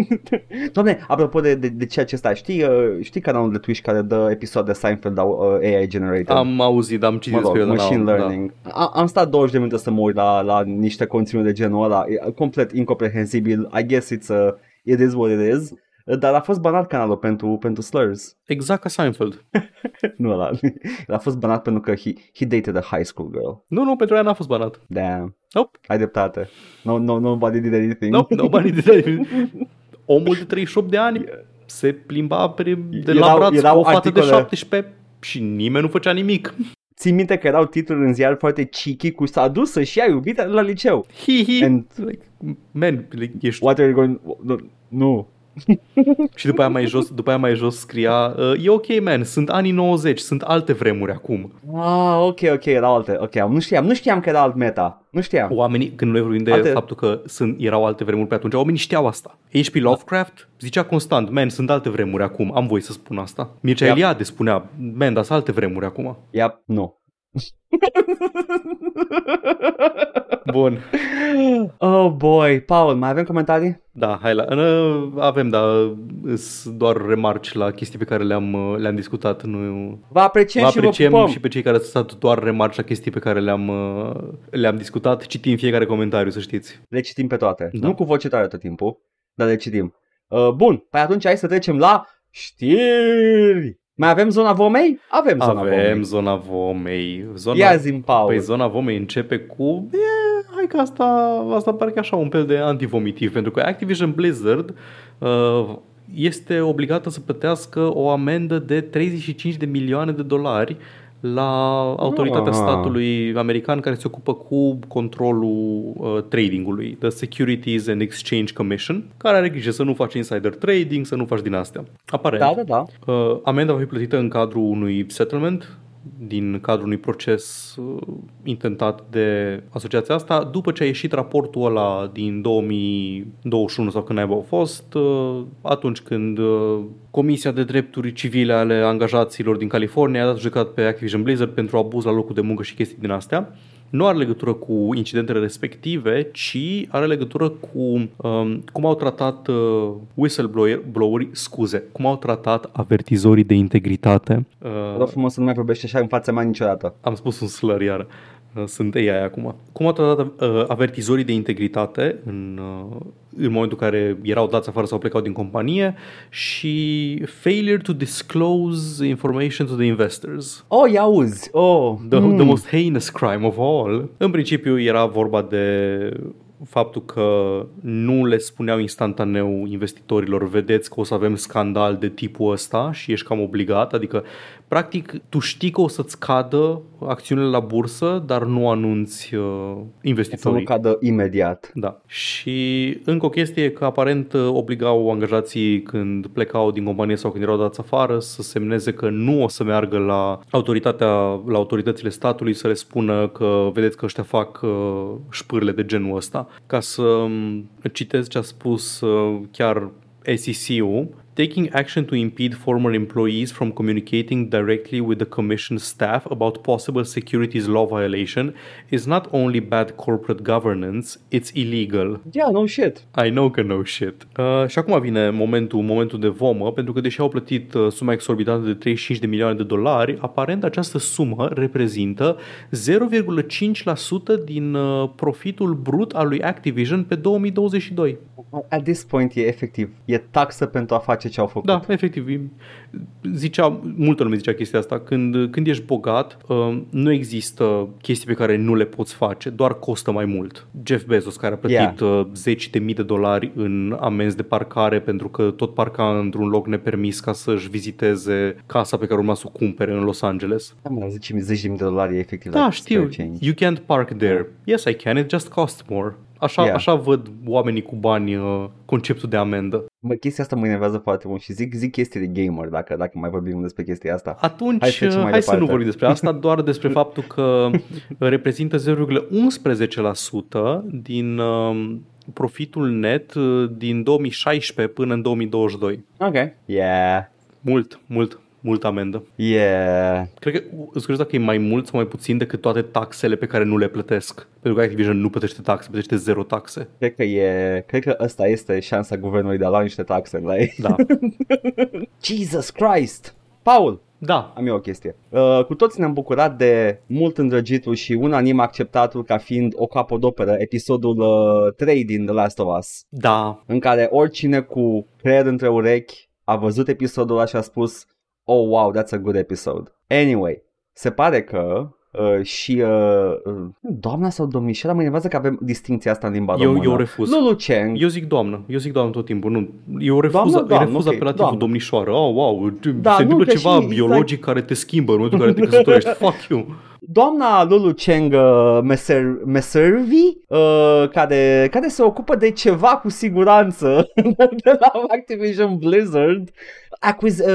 Doamne, apropo de, de, de ceea ce ăsta, știi, uh, știi canalul de Twitch care dă episod de Seinfeld uh, AI generated? Am auzit, am citit mă rog, despre el, machine da, learning. A, am stat 20 de minute să mă uit la, la niște conținut de genul ăla, e complet incomprehensibil. I guess it's a, it is what it is. Dar a fost banat canalul pentru, pentru slurs. Da. Exact ca Seinfeld. Nu ăla. a fost banat pentru că he, he dated a high school girl. Nu, nu, pentru aia n-a fost banat. Damn. Nope, Ai dreptate. No, no, nobody did anything. nope, nobody did anything. Omul de 38 de ani se plimba pe, de la Erau- braț cu erau o fată de articole- 17 și nimeni nu făcea nimic. Țin minte că erau titluri în ziar foarte cheeky cu s-a dus să-și ia iubita la liceu. Hi, hi. And- Like, man, like, ești... What are you going... No, nu. Și după aia mai jos, după aia mai jos scria uh, E ok, man, sunt anii 90, sunt alte vremuri acum. Ah, ok, ok, erau alte. Ok, nu știam, nu știam că era alt meta. Nu știam. Oamenii, când noi vorbim de Alte- faptul că sunt, erau alte vremuri pe atunci, oamenii știau asta. H.P. Lovecraft zicea constant, man, sunt alte vremuri acum, am voie să spun asta. Mircea Yep. Eliade spunea, man, dar sunt alte vremuri acum. Yep, nu. Bun. Oh boy, Paul, mai avem comentarii? Da, hai la... uh, Avem, dar sunt doar remarci la chestii pe care le-am, uh, le-am discutat. Nu... Vă apreciem, Vă și vă apreciem pupăm. și pe cei care ați stat doar remarci la chestii pe care le-am, uh, le-am discutat. Citim fiecare comentariu, să știți. Le citim pe toate. Da. Nu cu voce tare tot timpul, dar le citim. Uh, bun, păi atunci hai să trecem la știri. Mai avem zona vomei? Avem zona Avem vomei. zona vomei. Zona... Ia zi Paul. Păi zona vomei începe cu... E, hai că asta, asta pare că așa un fel de antivomitiv, pentru că Activision Blizzard uh, este obligată să plătească o amendă de 35 de milioane de dolari la autoritatea Ah. statului american care se ocupă cu controlul uh, tradingului, The Securities and Exchange Commission, care are grijă să nu faci insider trading, să nu faci din astea. Aparent, Da, da, da. Uh, amenda va fi plătită în cadrul unui settlement, din cadrul unui proces uh, intentat de asociația asta, după ce a ieșit raportul ăla din 2021 sau când naiba a fost, uh, atunci când uh, Comisia de Drepturi Civile ale Angajaților din California a dat judecat pe Activision Blizzard pentru abuz la locul de muncă și chestii din astea nu are legătură cu incidentele respective, ci are legătură cu um, cum au tratat uh, whistleblowerii, scuze, cum au tratat avertizorii de integritate. Vă Uh, rog frumos să nu mai vorbești așa în fața mea niciodată. am spus un slur iară. Uh, Sunt AI acum. Cum au tratat uh, avertizorii de integritate în, uh, în momentul în care erau dați afară sau plecau din companie și failure to disclose information to the investors. Oh, ia auzi. Oh. The, mm. the most heinous crime of all. În principiu era vorba de faptul că nu le spuneau instantaneu investitorilor, vedeți că o să avem scandal de tipul ăsta și ești cam obligat, adică practic tu știi că o să-ți cadă acțiunile la bursă, dar nu anunți uh, Să nu investitorii. cadă imediat. Da. Și încă o chestie e că aparent uh, obligau angajații când plecau din companie sau când erau dați afară să semneze că nu o să meargă la autoritatea, la autoritățile statului să le spună că vedeți că ăștia fac uh, șpârle de genul ăsta. Ca să um, citez ce a spus uh, chiar SEC-ul, taking action to impede former employees from communicating directly with the commission staff about possible securities law violation is not only bad corporate governance, it's illegal. Yeah, no shit. I know că no shit. Uh, și acum vine momentul, momentul de vomă, pentru că deși au plătit uh, suma exorbitantă de 35 de milioane de dolari, aparent această sumă reprezintă 0,5% din uh, profitul brut al lui Activision pe 2022. At this point e efectiv, e taxă pentru a face ce au făcut. Da, efectiv. e- Zicea, multă lume zicea chestia asta. Când, când ești bogat, uh, nu există chestii pe care nu le poți face, doar costă mai mult. Jeff Bezos, care a plătit yeah. zeci de mii de dolari în amenzi de parcare pentru că tot parca într-un loc nepermis ca să-și viziteze casa pe care urma să o cumpere în Los Angeles. Da, mă, 10.000 10 de dolari e efectiv. Da, like știu. spare change. You can't park there. Yes, I can. It just costs more. Așa, Yeah. așa văd oamenii cu bani uh, conceptul de amendă. Mă, chestia asta mă enervează foarte mult și zic, zic chestii de gamer dacă, dacă mai vorbim despre chestia asta. Atunci, Hai să trecem mai hai să departe. nu vorbim despre asta, doar despre faptul că reprezintă 0,11% din um, profitul net uh, din 2016 până în 2022. Ok. Yeah. Mult, mult, mult amendă. Yeah. Cred că, îți curios dacă e mai mult sau mai puțin decât toate taxele pe care nu le plătesc. Pentru că Activision nu plătește taxe, plătește zero taxe. Cred că e, cred că asta este șansa guvernului de a lua niște taxe la ei. Da. Jesus Christ! Paul, Da. am eu o chestie. Uh, cu toți ne-am bucurat de mult îndrăgitul și unanim acceptatul ca fiind o capodoperă episodul uh, 3 din The Last of Us, Da. în care oricine cu creier între urechi a văzut episodul ăla și a spus Oh, wow, that's a good episode. Anyway, se pare că uh, și uh, uh, doamna sau domnișoara mă enervează că avem distinția asta în limba Eu- română. eu refuz. Lulu Cheng. Eu zic doamnă, eu zic doamnă tot timpul, nu. Eu refuz, Doamnă, doamnă, doamnă, eu refuz ok, apelativul doamnă. domnișoară. Oh, wow, Da, se nu, întâmplă că ceva și- biologic care te schimbă în momentul în care te căsătorești. Fuck you. Doamna Lulu Cheng uh, Meser, Meservi, uh, care, care se ocupă de ceva cu siguranță de la Activision Blizzard. Acquiz, uh,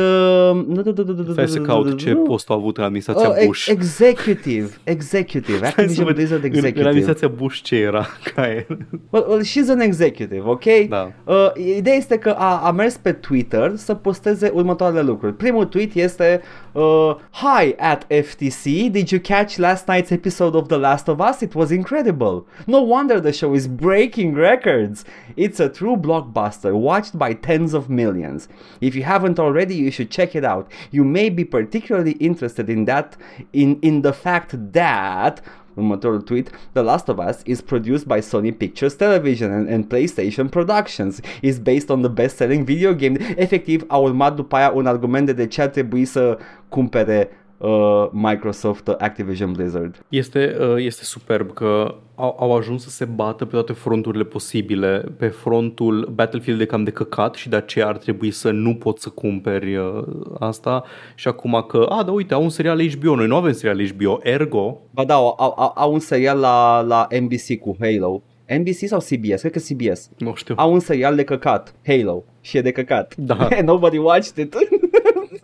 nu, nu, nu, nu, nu, Stai să nu, caut nu, ce nu. post a avut în administrația Uh, ex- Bush. executive, executive, Stai să Activision văd Blizzard în, în executive. administrația Bush ce era. Ca e. Well, well, she's an executive, ok? Da. Uh, ideea este că a, a mers pe Twitter să posteze următoarele lucruri. Primul tweet este uh, Hi at FTC, did you catch last night's episode of The Last of Us? It was incredible. No wonder the show is breaking records. It's a true blockbuster watched by tens of millions. If you haven't already, you should check it out. You may be particularly interested in that in in the fact that Următorul tweet, The Last of Us is produced by Sony Pictures Television and, and PlayStation Productions. Is based on the best-selling video game. Efectiv, a urmat după aia un argument de de ce ar trebui să cumpere uh, Microsoft uh, Activision Blizzard. Este, uh, este superb că au, au ajuns să se bată pe toate fronturile posibile. Pe frontul Battlefield e cam de căcat și de aceea ar trebui să nu poți să cumperi uh, asta. Și acum că, a, da, uite, au un serial HBO. Noi nu avem serial HBO, ergo, Ba da, au, au, au un serial la, la NBC cu Halo. NBC sau CBS? Cred că CBS. nu știu. Au un serial de căcat, Halo, și e de căcat. Da. Nobody watched it.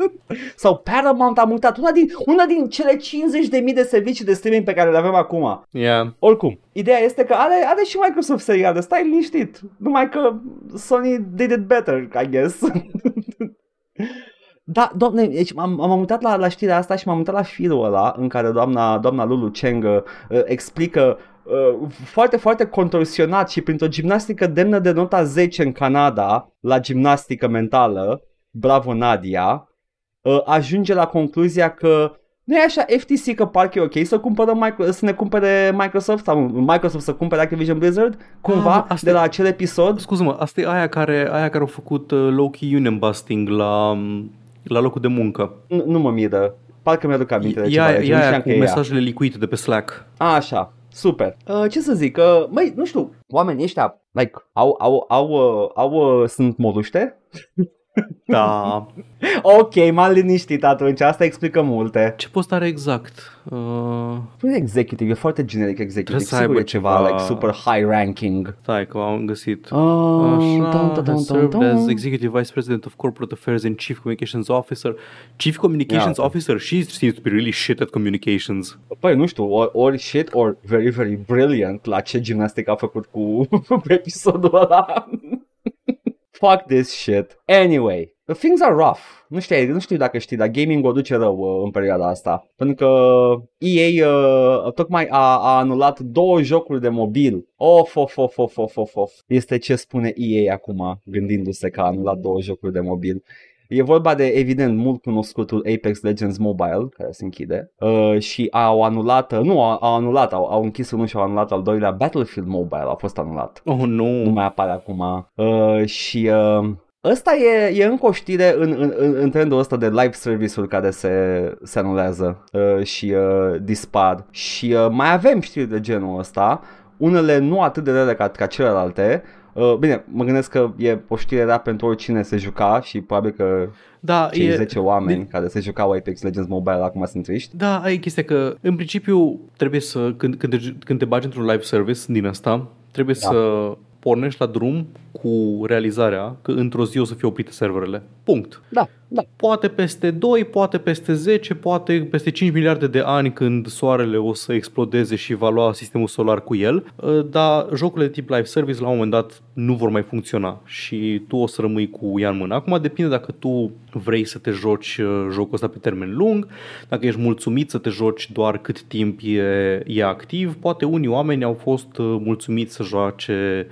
sau Paramount a mutat, una din, una din cele 50.000 de servicii de streaming pe care le avem acum. Yeah. Oricum, ideea este că are, are și Microsoft seriale, stai liniștit. Numai că Sony did it better, I guess. Da, doamne, deci m-am, m-am uitat la, la știrea asta și m-am uitat la firul ăla în care doamna, doamna Lulu Cheng uh, explică uh, foarte, foarte contorsionat și printr-o gimnastică demnă de nota 10 în Canada, la gimnastică mentală, bravo Nadia, uh, ajunge la concluzia că nu e așa FTC că parcă e ok să, cumpără micro, să ne cumpere Microsoft sau Microsoft să cumpere Activision Blizzard cumva Ah, asta de e- la acel episod. Scuze-mă, asta e aia care, aia care au făcut uh, low-key union busting la, um, la locul de muncă. Nu, nu mă miră. Parcă mi-aduc aminte de E ceva. aia, deci e nu aia știam cu că e ea. mesajele licuite de pe Slack. A, așa, super. Uh, ce să zic, uh, măi, nu știu, oamenii ăștia, like, au, au, au, uh, au, uh, sunt moruște? Da. Ok, m-am liniștit atunci, asta explică multe. Ce post are exact? Uh, Nu e executive, e foarte generic executive, Trebuie să sigur aibă e ceva, ceva- like, super high ranking. stai că am găsit. Uh, Așa, dun, dun, dun, has dun, served dun. as Executive Vice President of Corporate Affairs and Chief Communications Officer. Chief Communications Ia. Officer, she seems to be really shit at communications. Păi, nu știu, ori, ori shit, ori very, very brilliant la ce gimnastică a făcut cu, cu episodul ăla. Fuck this shit. Anyway, things are rough. Nu știu, nu știu dacă știi, dar gaming o duce rău uh, în perioada asta. Pentru că EA uh, tocmai a, a anulat două jocuri de mobil. Of, of, of, of, of, of, of. Este ce spune EA acum, gândindu-se că a anulat două jocuri de mobil. E vorba de, evident, mult cunoscutul Apex Legends Mobile, care se închide, uh, și au anulat, uh, nu, au, au anulat, au, au închis unul și au anulat al doilea Battlefield Mobile, a fost anulat. Oh, nu. Nu mai apare acum. Uh, și uh, Ăsta e, e încă o știre în, în, în, în trendul ăsta de live service-uri care se, se anulează uh, și uh, dispar. Și uh, mai avem știri de genul ăsta, unele nu atât de rele ca, ca celelalte. Uh, bine, mă gândesc că e o știre rea pentru oricine se juca și probabil că Da, cei e, 10 oameni care se jucau Apex Legends Mobile acum sunt triști. Da, ai chestia că, în principiu, trebuie să, când, când, te, când te bagi într-un live service din asta, trebuie Da. să pornești la drum cu realizarea că într-o zi o să fie oprite serverele. Punct. Da, da. Poate peste 2, poate peste 10, poate peste 5 miliarde de ani când soarele o să explodeze și va lua sistemul solar cu el, uh, dar jocurile de tip live service la un moment dat nu vor mai funcționa și tu o să rămâi cu ea în mână. Acum depinde dacă tu vrei să te joci uh, jocul ăsta pe termen lung, dacă ești mulțumit să te joci doar cât timp e, e activ, poate unii oameni au fost uh, mulțumiți să joace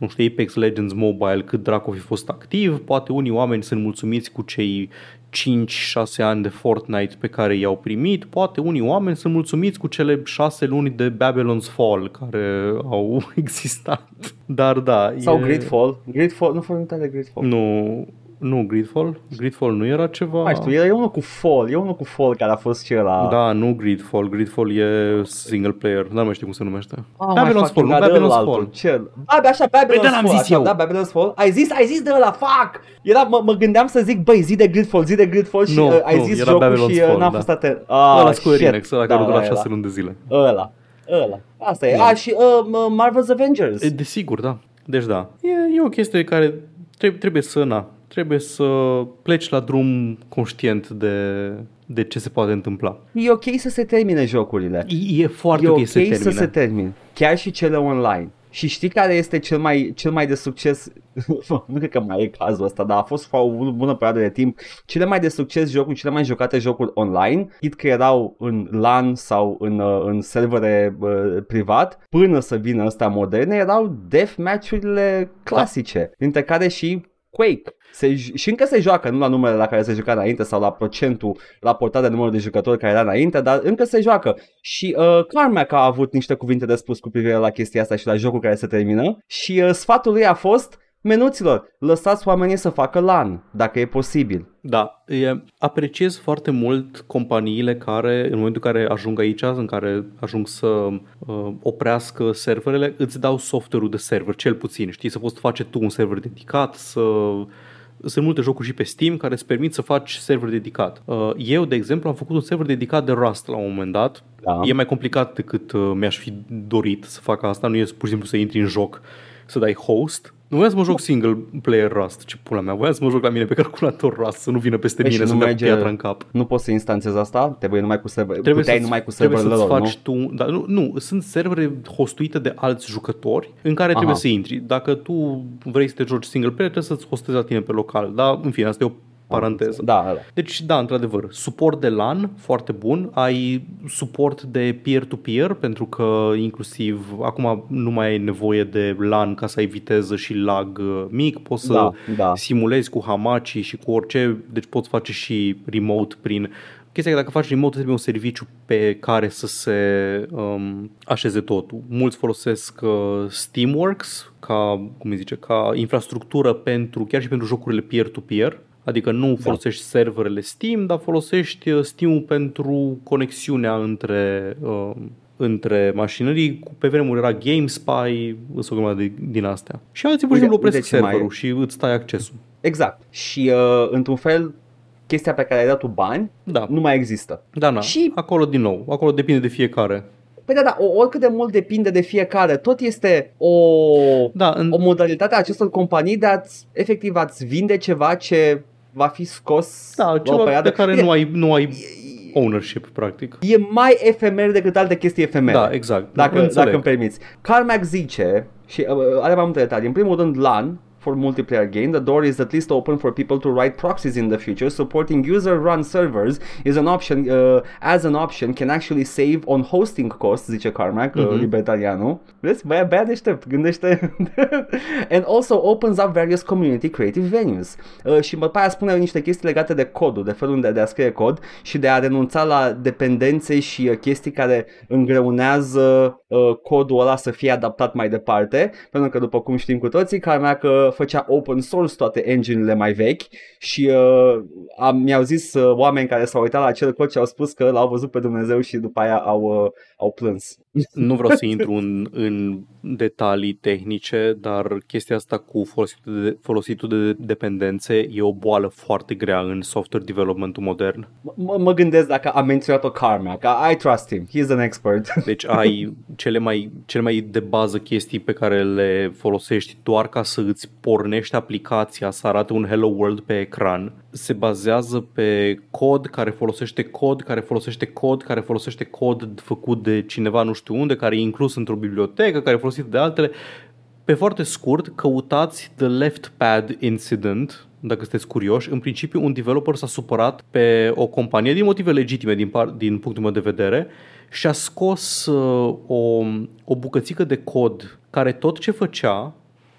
nu știu, Apex Legends Mobile, cât dracu fi fost activ, poate unii oameni sunt mulțumiți cu cei 5-6 ani de Fortnite pe care i-au primit, poate unii oameni sunt mulțumiți cu cele 6 luni de Babylon's Fall care au existat. Dar da, Sau e... Gridfall. Gridfall, nu fost de Gridfall. Nu, nu Gridfall. Gridfall nu era ceva... Mai știu, e unul cu Fall, e unul cu Fall care a fost și ăla. Da, nu Gridfall. Gridfall e single player. Nu mai știu cum se numește. Oh, my Babylon's fucking Fall, nu God, Babylon's ălaltul. Fall. Ce? A, așa, Babylon's Păi de-l-am Fall. zis așa, eu. Da, Babylon's Fall. Ai zis, ai zis de ăla, fuck! Era, mă, mă gândeam să zic, băi, zi de Gridfall, zi de Gridfall și Nu, uh, ai nu, zis era jocul Babylon's și uh, Fall, n-am da. fost atent. Ah, Ăla Square shit. Enix, ăla Da, care a durat da, 6 luni de zile. Ăla, ăla. Asta e. Da. A, și uh, Marvel's Avengers. E, Desigur, da. Deci da. E, e o chestie care trebuie, trebuie să, na, trebuie să pleci la drum conștient de, de ce se poate întâmpla. E ok să se termine jocurile. E, e foarte e ok, ok să se termine. să se termine. Chiar și cele online. Și știi care este cel mai, cel mai de succes? nu cred că mai e cazul ăsta, dar a fost o bună perioadă de timp. Cele mai de succes jocuri, cele mai jucate jocuri online, chit că erau în LAN sau în, uh, în servere uh, privat, până să vină ăsta moderne, erau deathmatch-urile clasice, dintre care și Quake. Se, j- și încă se joacă, nu la numele la care se juca înainte sau la procentul raportat de numărul de jucători care era înainte, dar încă se joacă. Și uh, Carmack a avut niște cuvinte de spus cu privire la chestia asta și la jocul care se termină și uh, sfatul lui a fost Menuților, lăsați oamenii să facă LAN, dacă e posibil. Da, e, apreciez foarte mult companiile care, în momentul în care ajung aici, în care ajung să uh, oprească serverele, îți dau software-ul de server, cel puțin, știi, să poți face tu un server dedicat, să... Sunt multe jocuri și pe Steam care îți permit să faci server dedicat. Uh, Eu, de exemplu, am făcut un server dedicat de Rust la un moment dat. Da. E mai complicat decât uh, mi-aș fi dorit să fac asta. Nu e pur și simplu să intri în joc, să dai host. Nu voiam să mă joc single player Rust, ce pula mea. Voiam să mă joc la mine pe calculator Rust, să nu vină peste Păi și mine, să nu dea cu merge- piatra în cap. Nu poți să instanțezi asta? Trebuie numai cu server. Trebuie Puteai să-ți, numai cu trebuie serverele să-ți lor, faci nu? tu, da, nu, nu, sunt servere hostuite de alți jucători în care Aha. trebuie să intri. Dacă tu vrei să te joci single player, trebuie să-ți hostezi la tine pe local. Dar, în fine, asta e o paranteză. Da, da. Deci, da, într-adevăr, suport de LAN, foarte bun, ai suport de peer-to-peer, pentru că inclusiv acum nu mai ai nevoie de LAN ca să ai viteză și lag uh, mic, poți să Da, da. simulezi cu Hamachi și cu orice, deci poți face și remote prin... Chestia e că dacă faci remote trebuie un serviciu pe care să se um, așeze totul. Mulți folosesc uh, Steamworks ca, cum îi zice, ca infrastructură pentru, chiar și pentru jocurile peer-to-peer, Adică nu folosești serverele Steam, dar folosești uh, Steam-ul pentru conexiunea între, uh, între mașinării. Cu- Pe vremuri era GameSpy, sunt o grămadă de, din astea. Și alții pur și Uite- simplu opresc uite ce mai- serverul și îți tai accesul. Exact. Și uh, într-un fel, chestia pe care ai dat tu bani Da, nu mai există. da, na. Și- acolo din nou, acolo depinde de fiecare. Păi da, da, o- oricât de mult depinde de fiecare, tot este o, Da, în, o modalitate a acestor companii de a-ți, efectiv, a-ți vinde ceva ce va fi scos da la o ceva perioadă. pe care E- nu ai, nu ai ownership, practic. E mai efemer decât alte chestii efemere. Da, exact. Dacă, Înțeleg. dacă îmi permiți. Carmack zice, și uh, are mai multe detalii. În primul rând, LAN for multiplayer game. The door is at least open for people to write proxies in the future. Supporting user-run servers is an option, uh, as an option, can actually save on hosting costs, zice Carmack, mm-hmm. uh, libertarianul. Vezi, băia, băia deștept, gândește. And also opens up various community creative venues. Uh, și după aia spune niște chestii legate de codul, de felul de, de a scrie cod și de a renunța la dependențe și uh, chestii care îngreunează uh, codul ăla să fie adaptat mai departe, pentru că după cum știm cu toții, Carmack uh, făcea open source toate engine-urile mai vechi și uh, am, mi-au zis uh, oameni care s-au uitat la acel cod și au spus că l-au văzut pe Dumnezeu și după aia au, uh, au plâns. Nu vreau să intru în, în detalii tehnice, dar chestia asta cu folositul de, folositul de dependențe e o boală foarte grea în software development modern. M- mă gândesc dacă a menționat-o Carmack, I trust him, he's an expert. Deci ai cele mai, cele mai de bază chestii pe care le folosești doar ca să îți pornești aplicația, să arate un Hello World pe ecran. Se bazează pe cod care folosește cod, care folosește cod, care folosește cod făcut de cineva nu știu unde, care e inclus într-o bibliotecă, care e folosit de altele. Pe foarte scurt, căutați The Left Pad Incident, dacă sunteți curioși. În principiu, un developer s-a supărat pe o companie din motive legitime din, par, din punctul meu de vedere și a scos uh, o, o bucățică de cod care tot ce făcea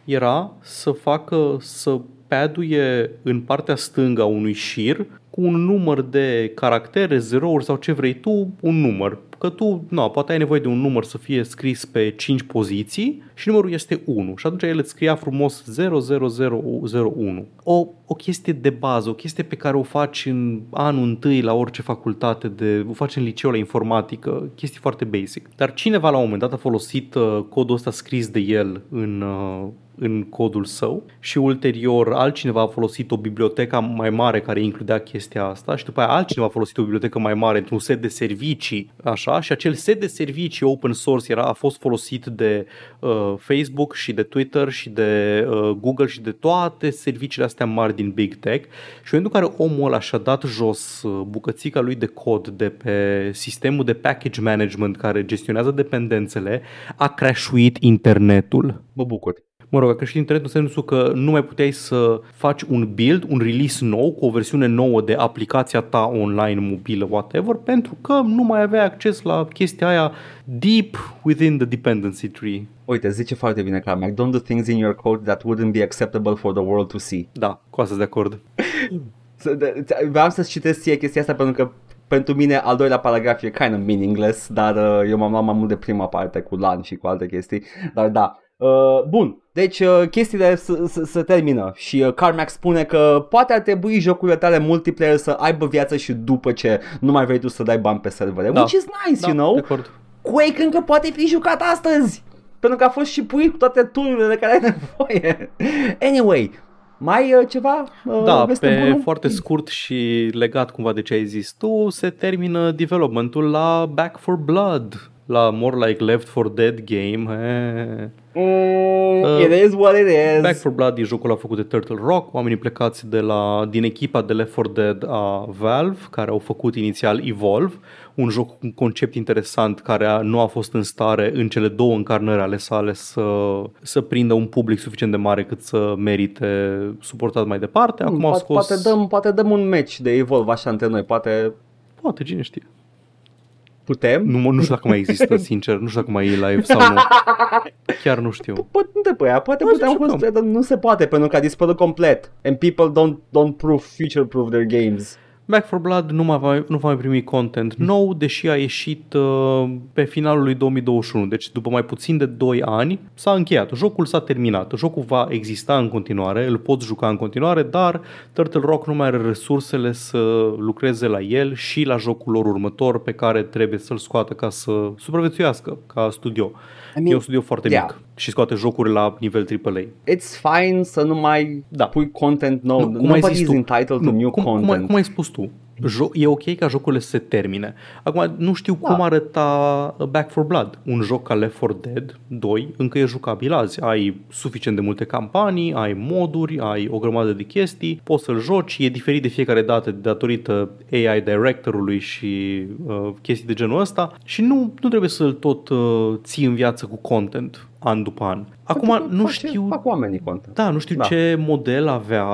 era să facă să paduie în partea stângă a unui șir cu un număr de caractere, zerouri sau ce vrei tu, un număr. Că tu, nu, poate ai nevoie de un număr să fie scris pe 5 poziții și numărul este 1 și atunci el îți scria frumos 00001. O, o chestie de bază, o chestie pe care o faci în anul întâi la orice facultate, de, o faci în liceu la informatică, chestii foarte basic. Dar cineva la un moment dat a folosit uh, codul ăsta scris de el în, uh, în codul său și ulterior altcineva a folosit o bibliotecă mai mare care includea chestia asta și după aia altcineva a folosit o bibliotecă mai mare într-un set de servicii așa? Și acel set de servicii open source era, a fost folosit de uh, Facebook și de Twitter și de uh, Google și de toate serviciile astea mari din Big Tech. Și în momentul în care omul ăla și-a dat jos uh, bucățica lui de cod de pe sistemul de package management care gestionează dependențele, a crashuit internetul. Mă bucur mă rog, a creștit internetul în sensul că nu mai puteai să faci un build, un release nou cu o versiune nouă de aplicația ta online, mobilă, whatever, pentru că nu mai aveai acces la chestia aia deep within the dependency tree. Uite, zice foarte bine Carmack, don't do things in your code that wouldn't be acceptable for the world to see. Da, cu asta de acord. Vreau să citesc ție chestia asta pentru că pentru mine al doilea paragraf e kind of meaningless, dar uh, eu m-am luat mai mult de prima parte cu LAN și cu alte chestii. Dar da, Uh, bun, deci uh, chestiile se termină și uh, Carmack spune că poate ar trebui jocurile tale multiplayer să aibă viață și după ce nu mai vrei tu să dai bani pe servere, da. which is nice, da, you know? Quake încă poate fi jucat astăzi, pentru că a fost și pui cu toate tururile de care ai nevoie. Anyway, mai uh, ceva? Uh, da, pe bună? foarte scurt și legat cumva de ce ai zis tu, se termină developmentul la Back for Blood la more like Left 4 Dead game. Mm, uh, it is what it is. Back 4 Blood e jocul a făcut de Turtle Rock, oamenii plecați de la, din echipa de Left 4 Dead a Valve, care au făcut inițial Evolve, un joc cu un concept interesant care a, nu a fost în stare în cele două încarnări ale sale să, să prindă un public suficient de mare cât să merite suportat mai departe. Acum poate, au scos... poate, dăm, poate dăm un match de Evolve așa între noi, poate... Poate, cine știe. Putem? Nu, nu știu dacă mai există, sincer, nu știu dacă mai e live sau nu. Chiar nu știu. Poate nu te poate putem construi, dar nu se poate pentru că a dispărut complet. And people don't, don't prove, future-proof their games. Back for Blood nu, mai va, nu va mai primi content nou, deși a ieșit uh, pe finalul lui 2021. Deci după mai puțin de 2 ani s-a încheiat. Jocul s-a terminat. Jocul va exista în continuare, îl poți juca în continuare, dar Turtle Rock nu mai are resursele să lucreze la el și la jocul lor următor pe care trebuie să-l scoată ca să supraviețuiască ca studio. I mean, e un studio foarte yeah. mic și scoate jocuri la nivel AAA. It's fine să nu mai da. pui content nou. Nu, cum ai zis tu, entitled nu, to new cum, content. Cum ai, cum ai spus tu? Jo- e ok ca jocurile să se termine. Acum, nu știu da. cum arăta Back for Blood. Un joc ca Left 4 Dead 2 încă e jucabil azi. Ai suficient de multe campanii, ai moduri, ai o grămadă de chestii, poți să-l joci, e diferit de fiecare dată datorită AI directorului și uh, chestii de genul ăsta și nu, nu trebuie să-l tot uh, ții în viață cu content an după an. Acum Pentru că nu face- știu Fac oamenii content. Da, nu știu Da. da. ce model avea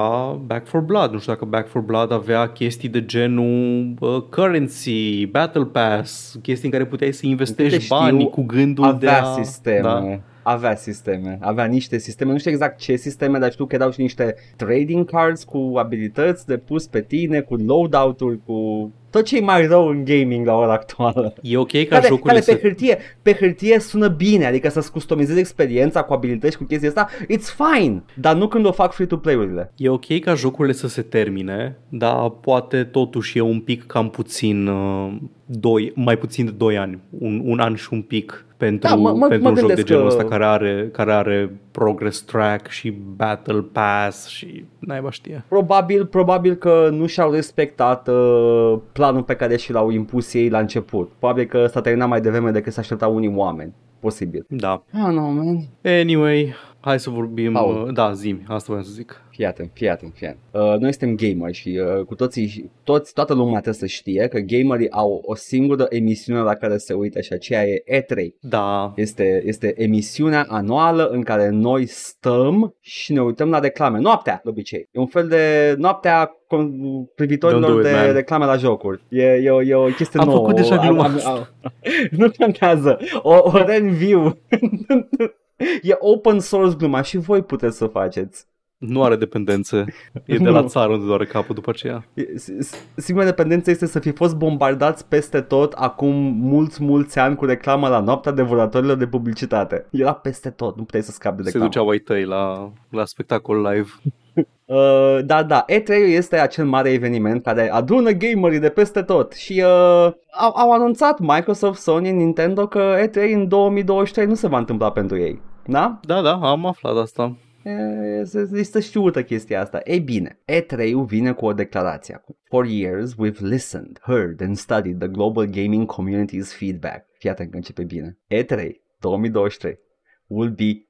Back for Blood. Nu știu dacă Back for Blood avea chestii de genul uh, currency, battle pass, chestii în care puteai să investești Câte știu, banii cu gândul de avea a... sisteme. Da. Avea sisteme, avea niște sisteme, nu știu exact ce sisteme, dar știu că erau și niște trading cards cu abilități de pus pe tine, cu loadout-uri, cu tot ce e mai rău în gaming la ora actuală. E ok ca Care, jocurile care pe, să... hârtie, pe hârtie sună bine, adică să-ți customizezi experiența cu abilități și cu chestia asta, it's fine, dar nu când o fac free-to-play-urile. E ok ca jocurile să se termine, dar poate totuși e un pic cam puțin, uh, doi, mai puțin de 2 ani, un, un an și un pic pentru, Da, mă- mă- pentru mă un joc de gândesc genul că- ăsta care are, care are progress track și battle pass și naiba știe. Probabil, probabil că nu și-au respectat uh, planul pe care și l-au impus ei la început. Probabil că s-a terminat mai devreme decât se așteptau unii oameni. Posibil. Da. I don't know, man. Anyway, hai să vorbim... Paul. Uh, da, zimi, asta vreau să zic. Fii atent, fii atent, fii atent. Uh, noi suntem gameri și uh, cu toții, toți, toată lumea trebuie să știe că gamerii au o singură emisiune la care se uită și aceea e E3. Da, Este, este emisiunea anuală în care noi stăm și ne uităm la reclame. Noaptea, de obicei. E un fel de noaptea con- Don't privitorilor do it, de man. reclame la jocuri. E, e, o- e o chestie Am nouă. făcut deja gluma asta. nu contează. O, o review. e open source gluma și voi puteți să o faceți. nu are dependențe. E de la țară unde doare capul după aceea. E- s- s- Singura dependență este să fi fost bombardați peste tot acum mulți, mulți ani cu reclamă la noaptea devoratorilor de publicitate. Era peste tot, nu puteai să scapi de Se reclamă. duceau ai tăi la, la spectacol live. Uh, da, da, E3 este acel mare eveniment care adună gamerii de peste tot și uh, au, au anunțat Microsoft, Sony, Nintendo că E3 în 2023 nu se va întâmpla pentru ei. Da? Da, da, am aflat asta. E, Este este știută chestia asta. Ei bine, E3-ul vine cu o declarație acum. For years, we've listened, heard and studied the global gaming community's feedback. Fii atent că începe bine. E3 2023 will be...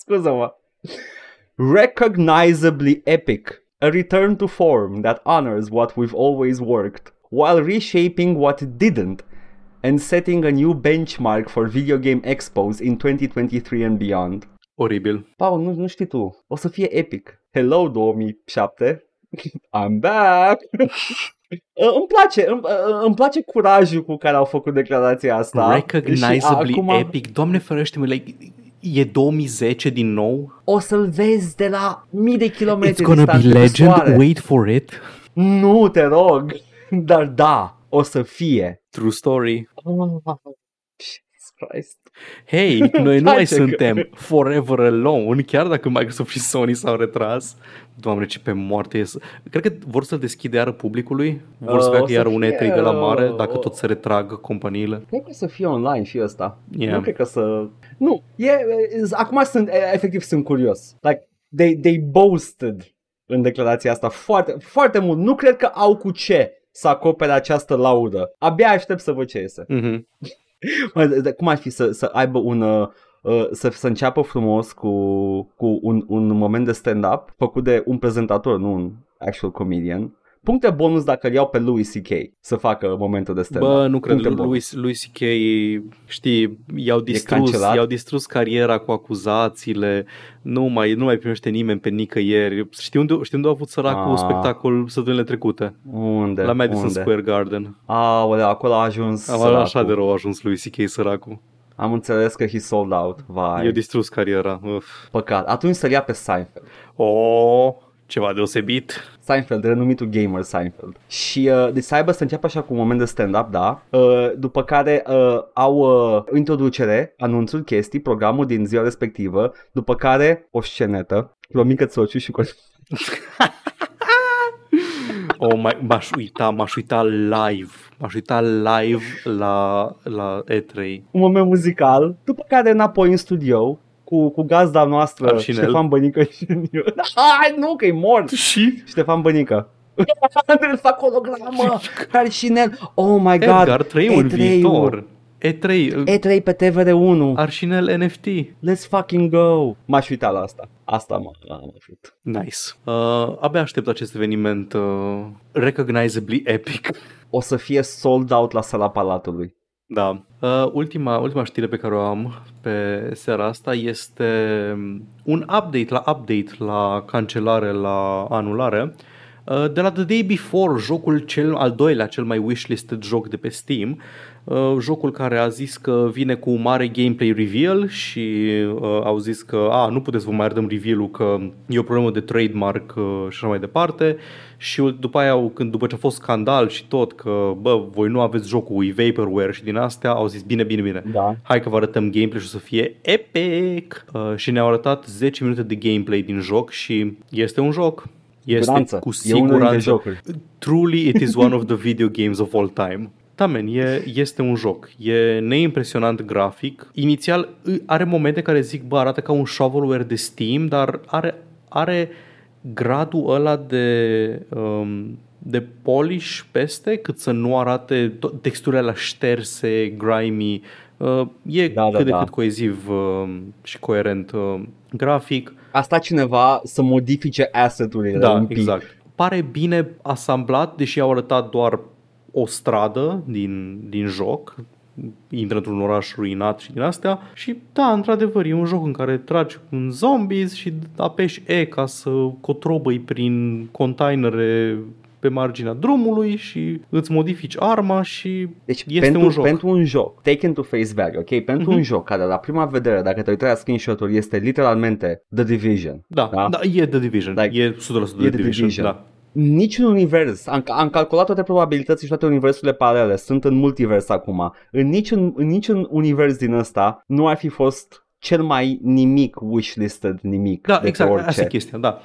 Scuză-mă. Recognizably epic. A return to form that honors what we've always worked, while reshaping what didn't and setting a new benchmark for video game expos in 2023 and beyond. Oribil. Paul, nu, nu știi tu. O să fie epic. Hello 2007. I'm back. Uh, îmi place, îmi, uh, îmi place curajul cu care au făcut declarația asta. Recognizably Și acum epic. Doamne ferește-mă, like, e 2010 din nou? O să-l vezi de la mii de kilometri It's gonna be distanță pe legend, soare. wait for it. Nu, te rog. Dar da, o să fie. True story. Oh, Jesus Christ. Hei, noi nu mai Face că- suntem forever alone, chiar dacă Microsoft și Sony s-au retras. Doamne, ce pe moarte e să... Cred că vor să deschide iară publicului? Vor să Uh, o facă să iară un fie, E3 de la mare, uh, dacă tot se retrag companiile. Cred că să fie online și ăsta. Yeah. Nu cred că să... Nu, e, e, acum sunt, e, efectiv sunt curios. Like, they, they boasted în declarația asta foarte, foarte mult. Nu cred că au cu ce să acopere această laudă. Abia aștept să văd ce iese. Mhm. Mă, de- de- Cum ar fi să, să aibă un... Uh, uh, să, să înceapă frumos cu, cu un, un moment de stand-up făcut de un prezentator, nu un actual comedian. Puncte bonus dacă îl iau pe Louis C.K. să facă momentul de stand-up. Bă, nu cred. Puncte bonus. Lui, lui C.K. știi, i-au distrus, cancelat? i-au distrus cariera cu acuzațiile, nu mai, nu mai primește nimeni pe nicăieri. Știi unde, știi unde a avut săracul Ah. spectacol săptămânile trecute? Unde? La Madison Unde? Square Garden. Aoleu, acolo a ajuns Am săracul. așa de rău a ajuns lui C.K. săracul. Am înțeles că he sold out. Vai, I-a distrus cariera. Uf. păcat. Atunci să-l ia pe Seinfeld. O, ceva deosebit. Seinfeld, renumitul gamer Seinfeld. Și uh, deci să aibă să înceapă așa cu un moment de stand-up, da, uh, după care uh, au uh, introducere, anunțul, chestii, programul din ziua respectivă, după care o scenetă, cu o mică țociu și cu O, mai, m-aș uita, m-aș uita live. M-aș uita live la, la E3. un moment muzical, după care înapoi în studio, cu, cu gazda noastră, Arșinel. Ștefan Bănică și eu. Hai, nu, că e mort! Și? Ștefan Bănică. Îl fac hologramă! Arșinel! Oh my god! Edgar, trăim în E3-ul. viitor. E3, E3 pe TVR1. Arșinel NFT. Let's fucking go! M-aș uita la asta. Asta mă, am uitat. Nice. Uh, abia aștept acest eveniment uh, recognizably epic. O să fie sold out la sala Palatului. Da. Uh, ultima, ultima știre pe care o am pe seara asta este un update la update la cancelare, la anulare. Uh, de la The Day Before, jocul cel al doilea, cel mai wishlisted joc de pe Steam, Uh, jocul care a zis că vine cu un mare gameplay reveal și uh, au zis că a, nu puteți să vă mai dăm reveal-ul că e o problemă de trademark uh, și așa mai departe și după aia, când, după ce a fost scandal și tot că bă, voi nu aveți jocul, e vaporware și din astea, au zis bine, bine, bine, Da. hai că vă arătăm gameplay și o să fie epic uh, și ne-au arătat 10 minute de gameplay din joc și este un joc. Este Siguranță. cu E unul dintre siguranță. jocuri. Truly it is one of the video games of all time. Da, man, e, este un joc. E neimpresionant grafic. Inițial î- are momente care zic, bă, arată ca un shovelware de Steam, dar are, are gradul ăla de, um, de polish peste, cât să nu arate to- texturile la șterse, grimy. Uh, e Da, da, cât de da. cât coeziv uh, și coerent uh, grafic. A stat cineva să modifice asset-urile Da, un pic. exact. Pare bine asamblat, deși au arătat doar o stradă din, din joc, intră într-un oraș ruinat și din astea și da, într-adevăr, e un joc în care tragi un zombies și apeși E ca să cotrobăi prin containere pe marginea drumului și îți modifici arma și Deci este pentru, un joc. pentru un joc, taken to face value, ok? Pentru Mhm. un joc care la prima vedere, dacă te uitai la screenshot-uri, este literalmente The Division. Da, da? da, e The Division. Like, e 100% e The The Division. Division. Da. Niciun univers, am, am calculat toate probabilitățile și toate universurile paralele, sunt în multivers acum. În niciun, în niciun univers din ăsta nu ar fi fost cel mai nimic wishlisted nimic Da, de exact, pe orice. asta e chestia, da.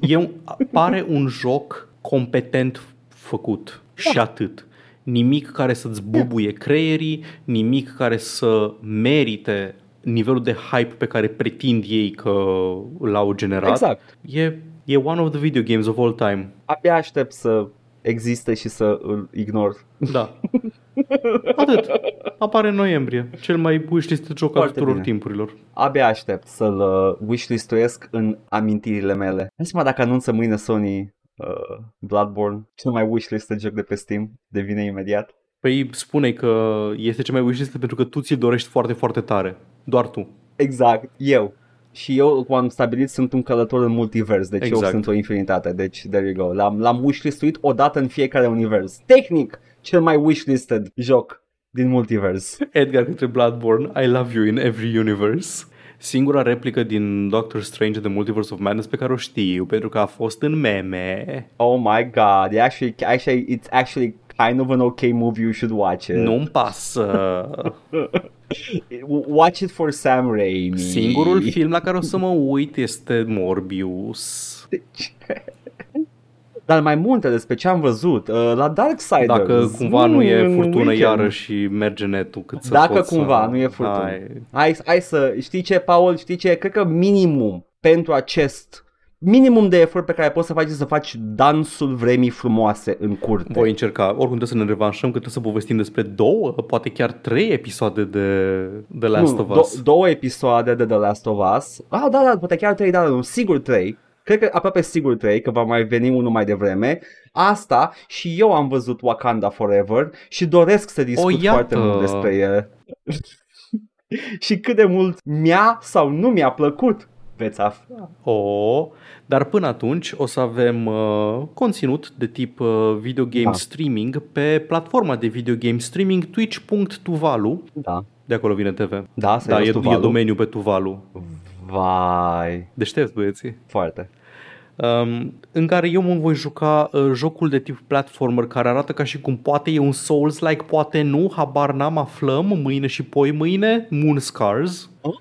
E un, pare un joc competent făcut și atât. Nimic care să-ți bubuie creierii, nimic care să merite nivelul de hype pe care pretind ei că l-au generat. Exact. E, e one of the video games of all time. Abia aștept să existe și să îl ignor. Da. Atât. Apare în noiembrie. Cel mai wishlist joc al Foarte tuturor bine. timpurilor. Abia aștept să-l uh, wishlistuiesc în amintirile mele. Hai să mă dacă anunță mâine Sony uh, Bloodborne, cel mai wishlisted joc de pe Steam, devine imediat. Păi spune că este cel mai wishlist pentru că tu ți-l dorești foarte, foarte tare. Doar tu. Exact, eu. Și eu, cum am stabilit, sunt un călător în multivers, deci Exact. eu sunt o infinitate, deci there you go. L-am, l-am wishlistuit odată în fiecare univers. Tehnic, cel mai wishlisted joc din multivers. Edgar către Bloodborne, I love you in every universe. Singura replică din Doctor Strange The Multiverse of Madness pe care o știu, pentru că a fost în meme. Oh my god, e actually, actually, it's actually kind of an okay movie, you should watch it. Nu-mi pasă. Watch it for Sam Raimi. Singurul film la care o să mă uit este Morbius. Dar mai multe despre ce am văzut. Uh, la Darksiders. Dacă cumva nu e în furtună weekend. iară și merge netul cât să Dacă pot cumva să... nu e furtună. Hai. Hai, hai să, știi ce, Paul, știi ce, cred că minimum pentru acest minimum de efort pe care poți să faci este să faci dansul vremii frumoase în curte. Voi încerca, oricum trebuie să ne revanșăm, că trebuie să povestim despre două, poate chiar trei episoade de The Last nu, of Us. Do- două episoade de The Last of Us. Ah, da, da, poate chiar trei, da, nu, sigur trei. Cred că aproape sigur trei, că va mai veni unul mai devreme. Asta și eu am văzut Wakanda Forever și doresc să discut O, iată! foarte mult despre el. și cât de mult mi-a sau nu mi-a plăcut veți afla. O, dar până atunci o să avem uh, conținut de tip uh, video game Da. streaming pe platforma de video game streaming twitch.tuvalu. Da. De acolo vine TV. Da, Da, serios, e, Tuvalu? e domeniu pe Tuvalu. Vai, Deștepți băieții. foarte. Um, în care eu mă voi juca uh, jocul de tip platformer care arată ca și cum poate e un Souls-like, poate nu, habar n-am, aflăm mâine și poi mâine, Moon Scars. Oh.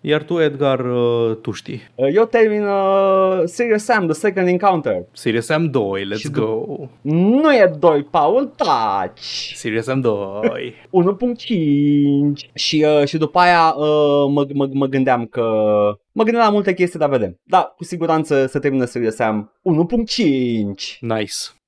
Iar tu, Edgar, uh, tu știi. Eu termin uh, Serious Sam, The Second Encounter. Serious Sam 2, let's Și go. Nu e 2, Paul, taci! Serious Sam 2. 1.5 și, uh, și după aia uh, mă, mă, mă gândeam că mă gândeam la multe chestii, dar vedem. Da, cu siguranță să termină Serious Sam 1.5 Nice.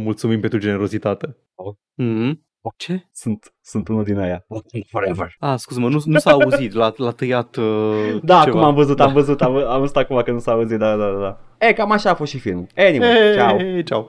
mulțumim pentru generozitate. Mm-hmm. Ce? Sunt, sunt unul din aia. Forever. Ah, scuze-mă, nu, nu s-a auzit, l-a, l-a tăiat uh, Da, ceva. acum am văzut, am văzut, am, am văzut acum că nu s-a auzit, da, da, da. E, cam așa a fost și filmul. Anyway, Hey, ciao. Ciao.